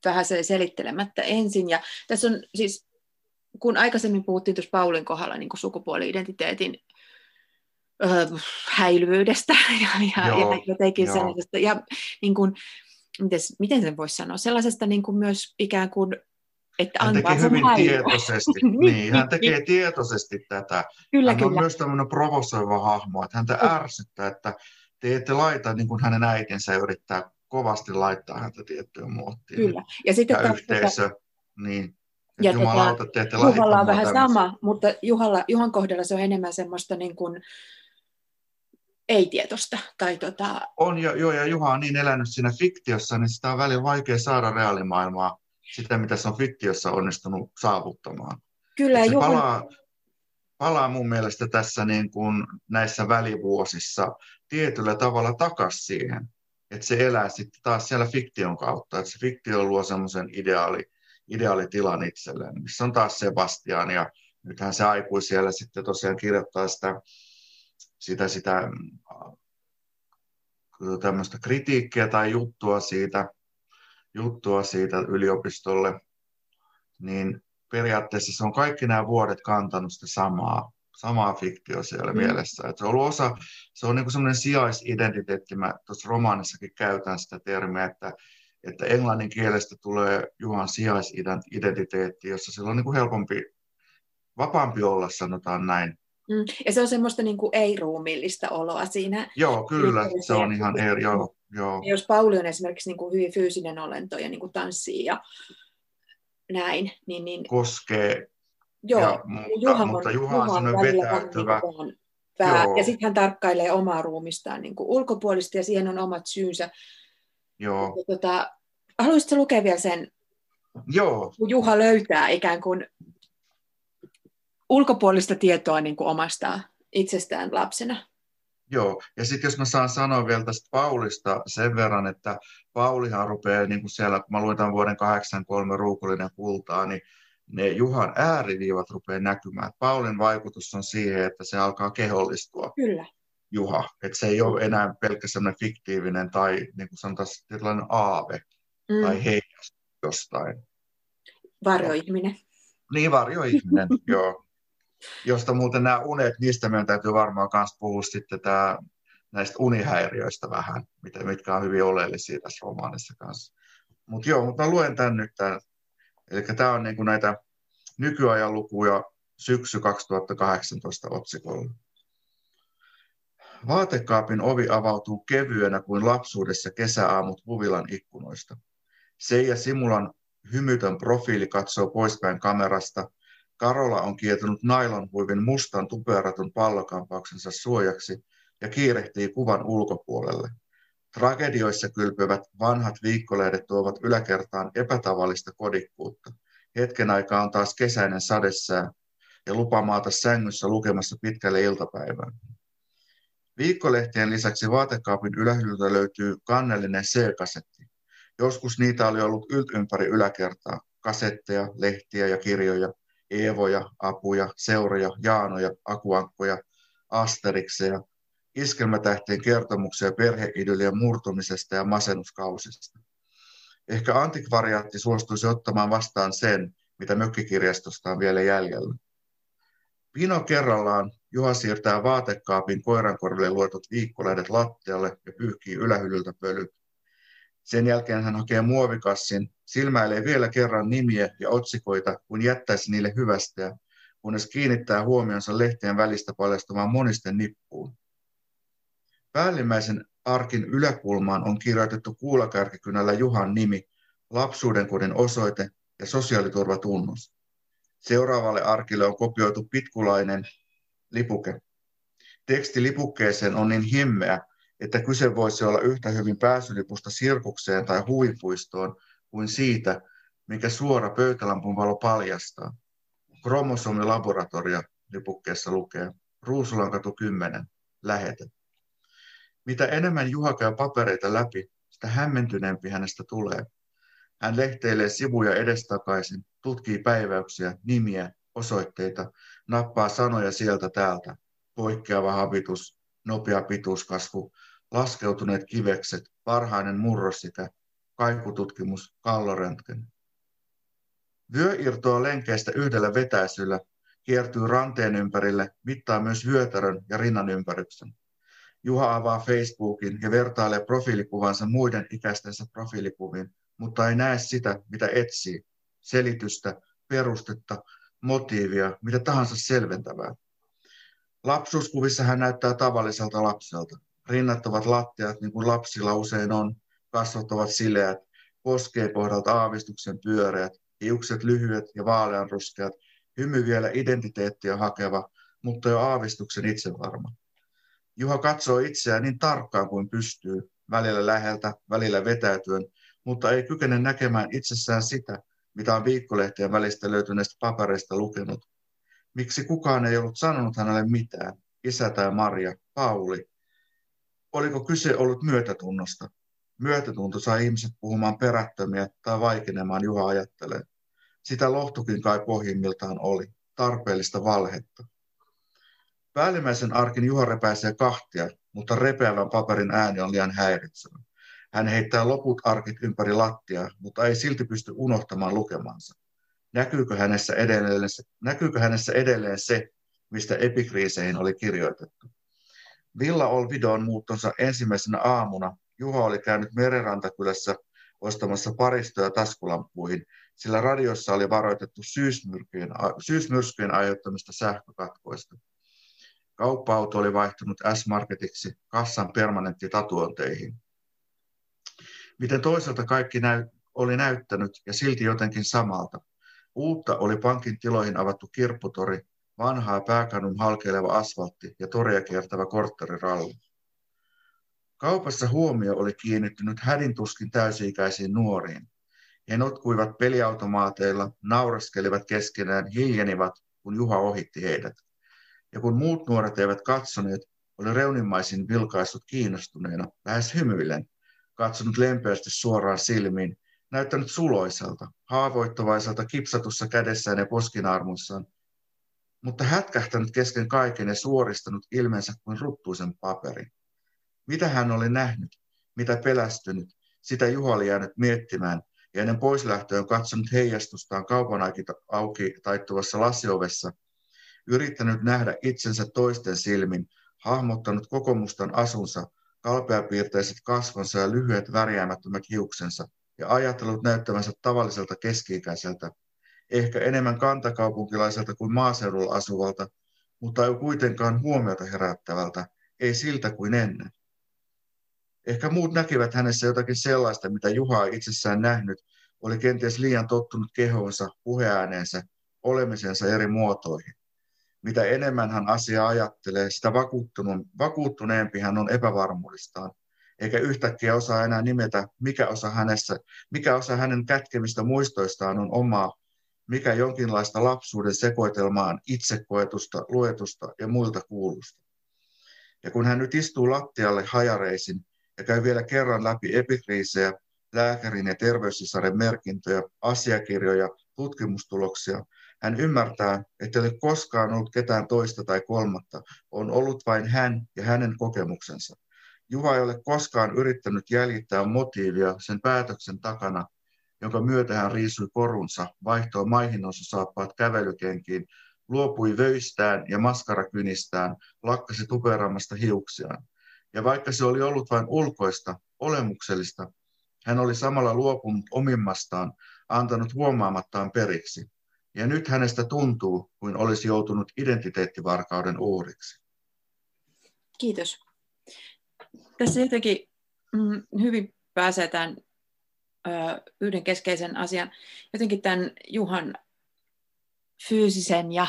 vähän se selittelemättä ensin. Ja tässä on siis, kun aikaisemmin puhuttiin tuossa Paulin kohdalla niin kuin sukupuoli-identiteetin ö, häilyvyydestä <laughs> ja, ja, Joo, ja jotenkin jo. sellaisesta, ja niin kuin, miten, miten sen voisi sanoa, sellaisesta niin kuin myös ikään kuin, että hän antaa tekee hyvin häiriö. tietoisesti, <laughs> niin, hän tekee tietoisesti tätä. Kyllä, hän kyllä. on myös tämmöinen provosoiva hahmo, että häntä ärsyttää, että te ette laita, niin kuin hänen äitinsä yrittää kovasti laittaa häntä tiettyyn muottiin. Kyllä. Ja, sitten ja yhteisö, tätä... niin. Ja Jumalauta, te ette Juhalla on vähän tämmöisen. sama, mutta Juhalla, Juhan kohdalla se on enemmän semmoista niin kuin, ei-tietoista. Tai tota... On, jo, joo, ja Juha on niin elänyt siinä fiktiossa, niin sitä on välillä vaikea saada reaalimaailmaa, sitä mitä se on fiktiossa onnistunut saavuttamaan. Kyllä, se Juha... palaa, palaa mun mielestä tässä niin kuin näissä välivuosissa tietyllä tavalla takaisin siihen, että se elää sitten taas siellä fiktion kautta, että se fiktio luo semmoisen ideaali, ideaalitilan itselleen, missä on taas Sebastian ja nythän se aikuisi siellä sitten tosiaan kirjoittaa sitä, sitä, sitä tämmöistä kritiikkiä tai juttua siitä, juttua siitä yliopistolle, niin periaatteessa se on kaikki nämä vuodet kantanut sitä samaa, samaa fiktio siellä mm. mielessä. Että se on ollut osa, se on niin semmoinen sijaisidentiteetti, mä tuossa romaanissakin käytän sitä termiä, että, että englannin kielestä tulee Juhan sijaisidentiteetti, jossa sillä on niin kuin helpompi, vapaampi olla, sanotaan näin. Mm. Ja se on semmoista niin kuin ei-ruumiillista oloa siinä. Joo, kyllä, se on ihan eri, joo, joo. Jos Pauli on esimerkiksi niin kuin hyvin fyysinen olento ja niin kuin tanssii ja näin, niin... niin Koskee. Joo, ja, mutta, Juha on, mutta Juha on, on vetäytyvä. Niin pää, ja sitten hän tarkkailee omaa ruumistaan niin kuin ulkopuolista ja siihen on omat syynsä. Joo. Ja, tota, haluaisitko lukea vielä sen, Joo. kun Juha löytää ikään kuin ulkopuolista tietoa niin kuin omasta itsestään lapsena? Joo, ja sitten jos mä saan sanoa vielä tästä Paulista sen verran, että Paulihan rupeaa niin kuin siellä, kun mä tämän vuoden 83 ruukullinen kultaa, niin ne Juhan ääriviivat rupeaa näkymään. Paulin vaikutus on siihen, että se alkaa kehollistua. Kyllä. Juha, että se ei ole enää pelkkä semmoinen fiktiivinen tai niin kuin sanotaan tällainen aave mm. tai heijastus jostain. Varjoihminen. Niin, varjoihminen, <laughs> joo josta muuten nämä unet, niistä meidän täytyy varmaan myös puhua sitten tämä, näistä unihäiriöistä vähän, mitkä on hyvin oleellisia tässä romaanissa kanssa. Mutta joo, mutta mä luen tämän nyt. Tämän. Eli tämä on niinku näitä nykyajan lukuja syksy 2018 otsikolla. Vaatekaapin ovi avautuu kevyenä kuin lapsuudessa kesäaamut Huvilan ikkunoista. Seija Simulan hymytön profiili katsoo poispäin kamerasta – Karola on kietunut nailonhuivin mustan tuperatun pallokampauksensa suojaksi ja kiirehtii kuvan ulkopuolelle. Tragedioissa kylpyvät vanhat viikkolehdet tuovat yläkertaan epätavallista kodikkuutta. Hetken aikaa on taas kesäinen sadessää ja lupamaata sängyssä lukemassa pitkälle iltapäivään. Viikkolehtien lisäksi vaatekaapin ylähyllyltä löytyy kannellinen C-kasetti. Joskus niitä oli ollut ympäri yläkertaa, kasetteja, lehtiä ja kirjoja, Eevoja, Apuja, Seuroja, Jaanoja, Akuankkoja, Asterikseja, iskelmätähtien kertomuksia perheidyllien murtumisesta ja masennuskausista. Ehkä antikvariaatti suostuisi ottamaan vastaan sen, mitä mökkikirjastosta on vielä jäljellä. Pino kerrallaan Juha siirtää vaatekaapin koirankorville luetut viikkolehdet lattialle ja pyyhkii ylähyllyltä pölyt. Sen jälkeen hän hakee muovikassin, silmäilee vielä kerran nimiä ja otsikoita, kun jättäisi niille hyvästä, kunnes kiinnittää huomionsa lehtien välistä paljastumaan monisten nippuun. Päällimmäisen arkin yläkulmaan on kirjoitettu kuulakärkikynällä Juhan nimi, lapsuuden kodin osoite ja sosiaaliturvatunnus. Seuraavalle arkille on kopioitu pitkulainen lipuke. Teksti lipukkeeseen on niin himmeä, että kyse voisi olla yhtä hyvin pääsylipusta sirkukseen tai huvipuistoon kuin siitä, mikä suora pöytälampun valo paljastaa. Kromosomilaboratorio lipukkeessa lukee Ruusulankatu 10, lähete. Mitä enemmän Juha käy papereita läpi, sitä hämmentyneempi hänestä tulee. Hän lehteilee sivuja edestakaisin, tutkii päiväyksiä, nimiä, osoitteita, nappaa sanoja sieltä täältä. Poikkeava habitus, nopea pituuskasvu, laskeutuneet kivekset, varhainen murrosikä, kaikututkimus, kalloröntgen. Vyö irtoaa lenkeistä yhdellä vetäisyllä, kiertyy ranteen ympärille, mittaa myös vyötärön ja rinnan ympäryksen. Juha avaa Facebookin ja vertailee profiilikuvansa muiden ikäistensä profiilikuviin, mutta ei näe sitä, mitä etsii, selitystä, perustetta, motiivia, mitä tahansa selventävää. Lapsuuskuvissa hän näyttää tavalliselta lapselta rinnat ovat lattiat, niin kuin lapsilla usein on, kasvot ovat sileät, poskeen kohdalta aavistuksen pyöreät, hiukset lyhyet ja vaaleanruskeat, hymy vielä identiteettiä hakeva, mutta jo aavistuksen itsevarma. Juha katsoo itseään niin tarkkaan kuin pystyy, välillä läheltä, välillä vetäytyen, mutta ei kykene näkemään itsessään sitä, mitä on viikkolehtien välistä löytyneistä papereista lukenut. Miksi kukaan ei ollut sanonut hänelle mitään? Isä tai Maria, Pauli. Oliko kyse ollut myötätunnosta? Myötätunto sai ihmiset puhumaan perättömiä tai vaikenemaan, Juha ajattelee. Sitä lohtukin kai pohjimmiltaan oli, tarpeellista valhetta. Päällimmäisen arkin Juha repäisee kahtia, mutta repeävän paperin ääni on liian häiritsevä. Hän heittää loput arkit ympäri lattiaa, mutta ei silti pysty unohtamaan lukemansa. Näkyykö hänessä edelleen, näkyykö hänessä edelleen se, mistä epikriiseihin oli kirjoitettu? Villa Olvidon muuttonsa ensimmäisenä aamuna Juha oli käynyt Merenrantakylässä ostamassa paristoja taskulampuihin, sillä radiossa oli varoitettu syysmyrskyjen, syysmyrskyjen aiheuttamista sähkökatkoista. Kauppa-auto oli vaihtunut S-Marketiksi kassan permanentti tatuointeihin. Miten toiselta kaikki näy, oli näyttänyt ja silti jotenkin samalta. Uutta oli pankin tiloihin avattu kirpputori, vanhaa pääkannun halkeileva asfaltti ja toria kiertävä kortteriralli. Kaupassa huomio oli kiinnittynyt hädintuskin täysi-ikäisiin nuoriin. He notkuivat peliautomaateilla, nauraskelivat keskenään, hiljenivat, kun Juha ohitti heidät. Ja kun muut nuoret eivät katsoneet, oli reunimaisin vilkaissut kiinnostuneena, lähes hymyillen, katsonut lempeästi suoraan silmiin, näyttänyt suloiselta, haavoittuvaiselta kipsatussa kädessään ja poskinarmussaan, mutta hätkähtänyt kesken kaiken ja suoristanut ilmeensä kuin ruttuisen paperi. Mitä hän oli nähnyt, mitä pelästynyt, sitä Juha oli jäänyt miettimään ja ennen poislähtöön katsonut heijastustaan kaupan auki taittuvassa lasiovessa, yrittänyt nähdä itsensä toisten silmin, hahmottanut koko mustan asunsa, kalpeapiirteiset kasvonsa ja lyhyet värjäämättömät hiuksensa ja ajatellut näyttävänsä tavalliselta keski-ikäiseltä, ehkä enemmän kantakaupunkilaiselta kuin maaseudulla asuvalta, mutta ei kuitenkaan huomiota herättävältä, ei siltä kuin ennen. Ehkä muut näkivät hänessä jotakin sellaista, mitä Juha itsessään nähnyt, oli kenties liian tottunut kehoonsa, puheääneensä, olemisensa eri muotoihin. Mitä enemmän hän asiaa ajattelee, sitä vakuuttuneempi hän on epävarmuudestaan, eikä yhtäkkiä osaa enää nimetä, mikä osa, hänessä, mikä osa hänen kätkemistä muistoistaan on omaa, mikä jonkinlaista lapsuuden sekoitelmaan itsekoetusta, luetusta ja muilta kuulusta. Ja kun hän nyt istuu lattialle hajareisin, ja käy vielä kerran läpi epikriisejä, lääkärin ja terveyssisaren merkintöjä, asiakirjoja, tutkimustuloksia. Hän ymmärtää, että ei ole koskaan ollut ketään toista tai kolmatta, on ollut vain hän ja hänen kokemuksensa. Juha ei ole koskaan yrittänyt jäljittää motiivia sen päätöksen takana, jonka myötä hän riisui korunsa, vaihtoi maihin saappaat kävelykenkiin, luopui vöistään ja maskarakynistään, lakkasi tuperaamasta hiuksiaan. Ja vaikka se oli ollut vain ulkoista, olemuksellista, hän oli samalla luopunut omimmastaan, antanut huomaamattaan periksi. Ja nyt hänestä tuntuu, kuin olisi joutunut identiteettivarkauden uhriksi. Kiitos. Tässä jotenkin mm, hyvin pääsee tämän yhden keskeisen asian, jotenkin tämän Juhan fyysisen ja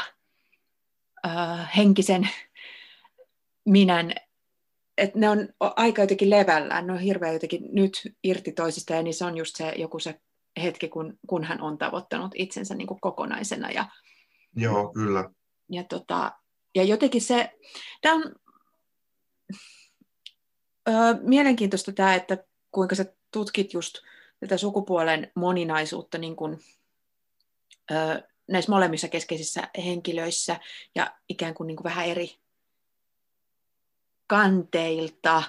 henkisen <laughs> minän että ne on aika jotenkin levällään, ne on hirveän jotenkin nyt irti toisista, ja niin se on just se joku se hetki, kun, kun hän on tavoittanut itsensä niin kuin kokonaisena. Ja, Joo, kyllä. Ja, tota, ja jotenkin se, tämä on ö, mielenkiintoista tämä, että kuinka sä tutkit just tätä sukupuolen moninaisuutta niin kuin, ö, näissä molemmissa keskeisissä henkilöissä ja ikään kuin, niin kuin vähän eri kanteilta.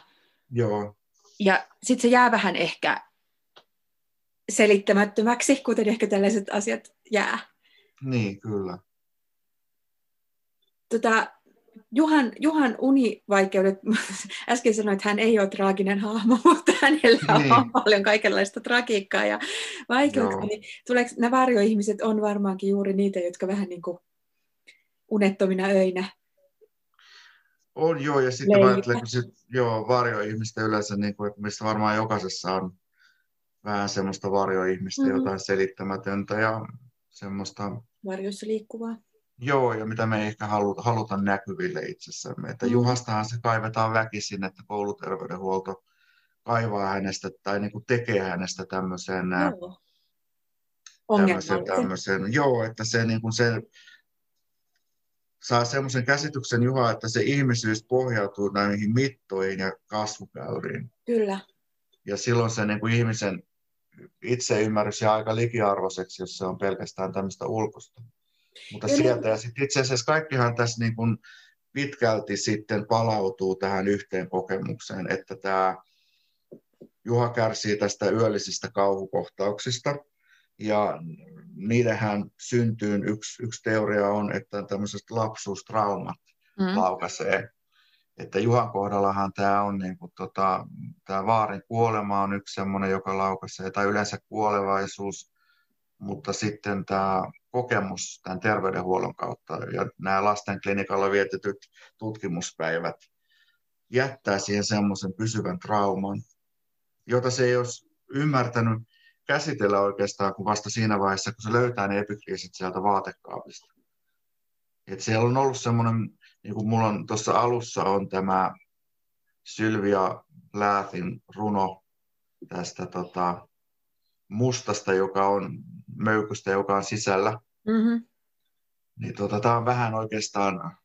Joo. Ja sitten se jää vähän ehkä selittämättömäksi, kuten ehkä tällaiset asiat jää. Niin, kyllä. Tota, Juhan, Juhan univaikeudet, <laughs> äsken sanoin, että hän ei ole traaginen hahmo, <laughs> mutta hänellä niin. on paljon kaikenlaista tragiikkaa ja vaikeuksia. Niin tuleeko, nämä varjoihmiset on varmaankin juuri niitä, jotka vähän niin kuin unettomina öinä on joo, ja sitten mä ajattelen, kun sit, joo, varjoihmistä yleensä, niin kuin, että missä varmaan jokaisessa on vähän semmoista varjoihmistä, mm-hmm. jotain selittämätöntä ja semmoista... Varjoissa liikkuvaa. Joo, ja mitä me ei ehkä haluta, haluta näkyville itsessämme. Että mm. Juhastahan se kaivetaan väkisin, että kouluterveydenhuolto kaivaa hänestä tai niin kuin tekee hänestä tämmöisen, joo. tämmöisen, tämmöisen, joo, että se, niin kuin se saa semmoisen käsityksen, Juha, että se ihmisyys pohjautuu näihin mittoihin ja kasvukäyriin. Kyllä. Ja silloin se niin kuin ihmisen itseymmärrys jää aika likiarvoiseksi, jos se on pelkästään tämmöistä ulkosta. Mutta Kyllä. sieltä, ja sitten itse asiassa kaikkihan tässä niin kuin pitkälti sitten palautuu tähän yhteen kokemukseen, että tämä Juha kärsii tästä yöllisistä kauhukohtauksista, ja niidenhän syntyyn yksi, yksi teoria on, että tämmöiset lapsuustraumat mm. laukaisee. Että Juhan kohdallahan tämä on, niin kuin, tota, tämä vaarin kuolema on yksi semmoinen, joka laukaisee, tai yleensä kuolevaisuus, mutta sitten tämä kokemus tämän terveydenhuollon kautta ja nämä lasten klinikalla vietetyt tutkimuspäivät jättää siihen semmoisen pysyvän trauman, jota se ei olisi ymmärtänyt käsitellä oikeastaan kuin vasta siinä vaiheessa, kun se löytää ne epikriisit sieltä vaatekaapista. Et siellä on ollut semmoinen, niin kuin mulla on tuossa alussa on tämä Sylvia Läthin runo tästä tota, mustasta, joka on möykystä, joka on sisällä. Mm-hmm. Niin tota, tämä on vähän oikeastaan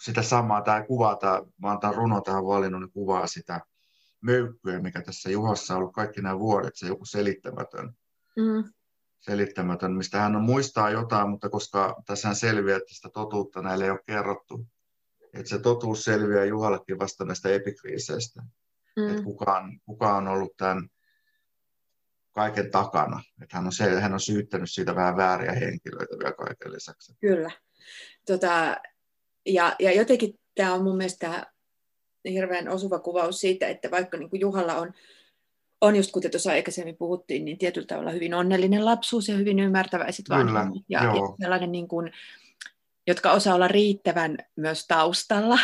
sitä samaa, tämä kuvaa, tämä, mä oon tämän runo tähän valinnut, niin kuvaa sitä möykkyä, mikä tässä Juhassa on ollut kaikki nämä vuodet, se joku selittämätön. Mm. Selittämätön, mistä hän on muistaa jotain, mutta koska tässä selviää, että sitä totuutta näille ei ole kerrottu. Että se totuus selviää Juhallekin vasta näistä epikriiseistä. Mm. Että kuka on, kuka on ollut tämän kaiken takana. Että hän, on se, hän on syyttänyt siitä vähän vääriä henkilöitä vielä kaiken lisäksi. Kyllä. Tota, ja, ja jotenkin tämä on mun mielestä hirveän osuva kuvaus siitä, että vaikka niin kuin Juhalla on, on just kuten tuossa aikaisemmin puhuttiin, niin tietyllä tavalla hyvin onnellinen lapsuus ja hyvin ymmärtäväiset vanhemmat. Ja, ja sellainen niin kuin, jotka osaa olla riittävän myös taustalla.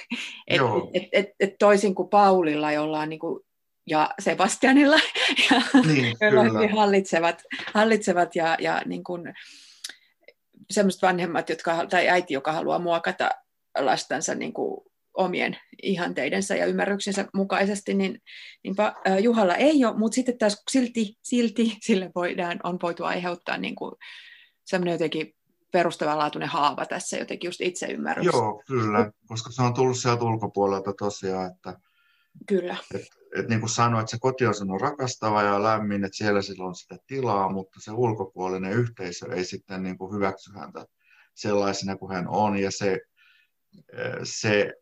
<laughs> et, et, et, et toisin kuin Paulilla, jolla on niin kuin ja Sebastianilla, <laughs> ja niin, joilla hallitsevat, hallitsevat ja, ja niin kuin, sellaiset vanhemmat, jotka, tai äiti, joka haluaa muokata lastansa niin kuin omien ihanteidensa ja ymmärryksensä mukaisesti, niin, niin Juhalla ei ole, mutta sitten taas silti, silti sille voidaan, on voitu aiheuttaa niin kuin semmoinen jotenkin perustavanlaatuinen haava tässä jotenkin just itseymmärrys. Joo, kyllä, koska se on tullut sieltä ulkopuolelta tosiaan, että Kyllä. Et, et niin kuin sanoin, että se koti on rakastava ja lämmin, että siellä silloin on sitä tilaa, mutta se ulkopuolinen yhteisö ei sitten niin kuin hyväksy häntä sellaisena kuin hän on. Ja se, se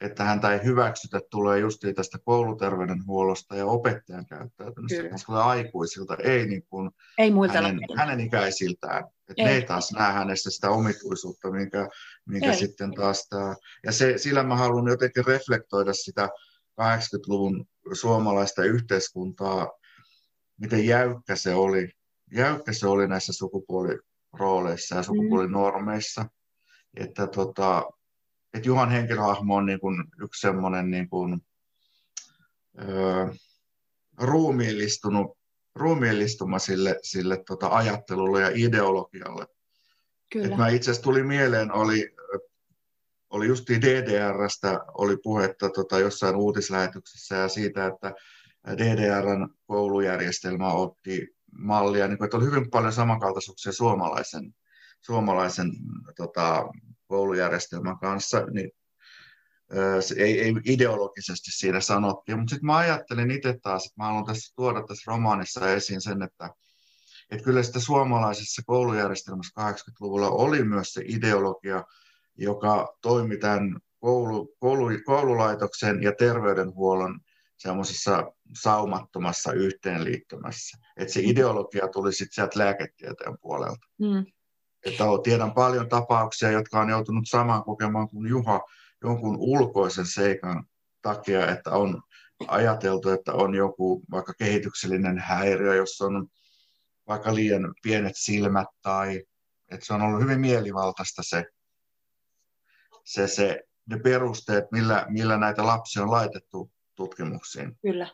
että häntä ei hyväksytä, tulee just tästä kouluterveydenhuollosta ja opettajan käyttäytymistä, koska aikuisilta, ei, niin kuin ei muilta hänen, hänen ikäisiltään. Että ne ei taas näe hänessä sitä omituisuutta, minkä, minkä sitten taas tämä... Ja se, sillä mä haluan jotenkin reflektoida sitä 80-luvun suomalaista yhteiskuntaa, miten jäykkä se oli. Jäykkä se oli näissä sukupuolirooleissa ja sukupuolinormeissa. Mm. Että tota, että Juhan henkilöhahmo on niin kuin yksi semmoinen niin kuin, öö, ruumiillistunut, ruumiillistuma sille, sille tota ajattelulle ja ideologialle. Kyllä. Et mä itse asiassa tuli mieleen, oli, oli justi DDRstä, oli puhetta tota, jossain uutislähetyksessä ja siitä, että DDRn koulujärjestelmä otti mallia, niin kuin, että oli hyvin paljon samankaltaisuuksia suomalaisen, suomalaisen tota, koulujärjestelmän kanssa, niin se ei, ei ideologisesti siinä sanottiin, mutta sitten mä ajattelin itse taas, että mä haluan tässä tuoda tässä romaanissa esiin sen, että, että kyllä sitä suomalaisessa koulujärjestelmässä 80-luvulla oli myös se ideologia, joka toimi tämän koulu, koulu, koululaitoksen ja terveydenhuollon semmoisessa saumattomassa yhteenliittymässä. Että se ideologia tuli sitten sieltä lääketieteen puolelta. Mm. Että tiedän paljon tapauksia, jotka on joutunut samaan kokemaan kuin Juha jonkun ulkoisen seikan takia, että on ajateltu, että on joku vaikka kehityksellinen häiriö, jossa on vaikka liian pienet silmät tai että se on ollut hyvin mielivaltaista se, se, se ne perusteet, millä, millä näitä lapsia on laitettu tutkimuksiin. Kyllä.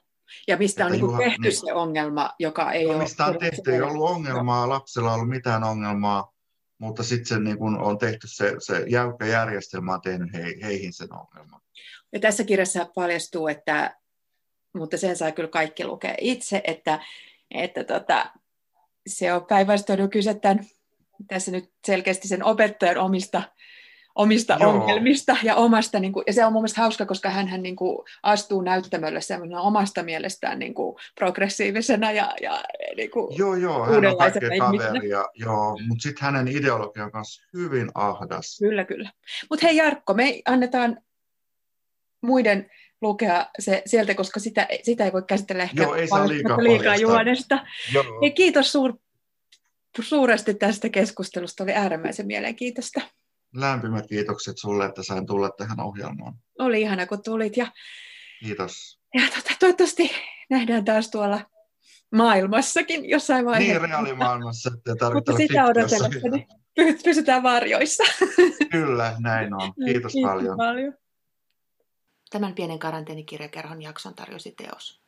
Ja mistä on niin Juha, tehty niin, se ongelma, joka ei no, ole... Mistä on tehty, ei ollut ongelmaa, lapsella ei ollut mitään ongelmaa, mutta sitten niin kun on tehty se, se jäykkä järjestelmä on tehnyt he, heihin sen ongelman. Ja tässä kirjassa paljastuu, että, mutta sen saa kyllä kaikki lukea itse, että, että tota, se on päinvastoin kyse tämän tässä nyt selkeästi sen opettajan omista omista Joo. ongelmista ja omasta, niin kuin, ja se on mun mielestä hauska, koska hän niin kuin, astuu näyttämölle omasta mielestään niin kuin, progressiivisena ja, ja niin kuin, Joo, joo, hän on kaikkea kaveria, joo, mutta sitten hänen ideologia on myös hyvin ahdas. Kyllä, kyllä. Mutta hei Jarkko, me annetaan muiden lukea se sieltä, koska sitä, sitä ei voi käsitellä ehkä Joo, ei saa liikaa liikaa juonesta. Joo. Hei, kiitos suur, suuresti tästä keskustelusta, oli äärimmäisen mielenkiintoista. Lämpimät kiitokset sulle, että sain tulla tähän ohjelmaan. Oli ihana, kun tulit ja, Kiitos. ja tota, toivottavasti nähdään taas tuolla maailmassakin jossain vaiheessa. Niin reaalimaailmassa, Mutta sitä odotellessa niin pysytään varjoissa. Kyllä, näin on. Kiitos paljon. paljon. Tämän pienen karanteenikirjakerhon jakson tarjosi teos.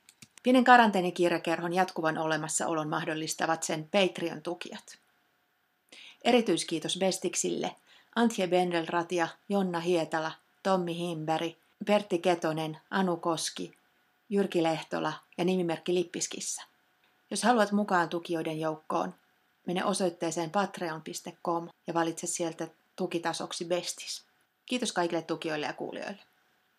Pienen karanteenikirjakerhon jatkuvan olemassaolon mahdollistavat sen Patreon-tukijat. Erityiskiitos Bestiksille, Antje Bendelratia, Jonna Hietala, Tommi Himberg, Pertti Ketonen, Anu Koski, Jyrki Lehtola ja nimimerkki Lippiskissa. Jos haluat mukaan tukijoiden joukkoon, mene osoitteeseen patreon.com ja valitse sieltä tukitasoksi Bestis. Kiitos kaikille tukijoille ja kuulijoille.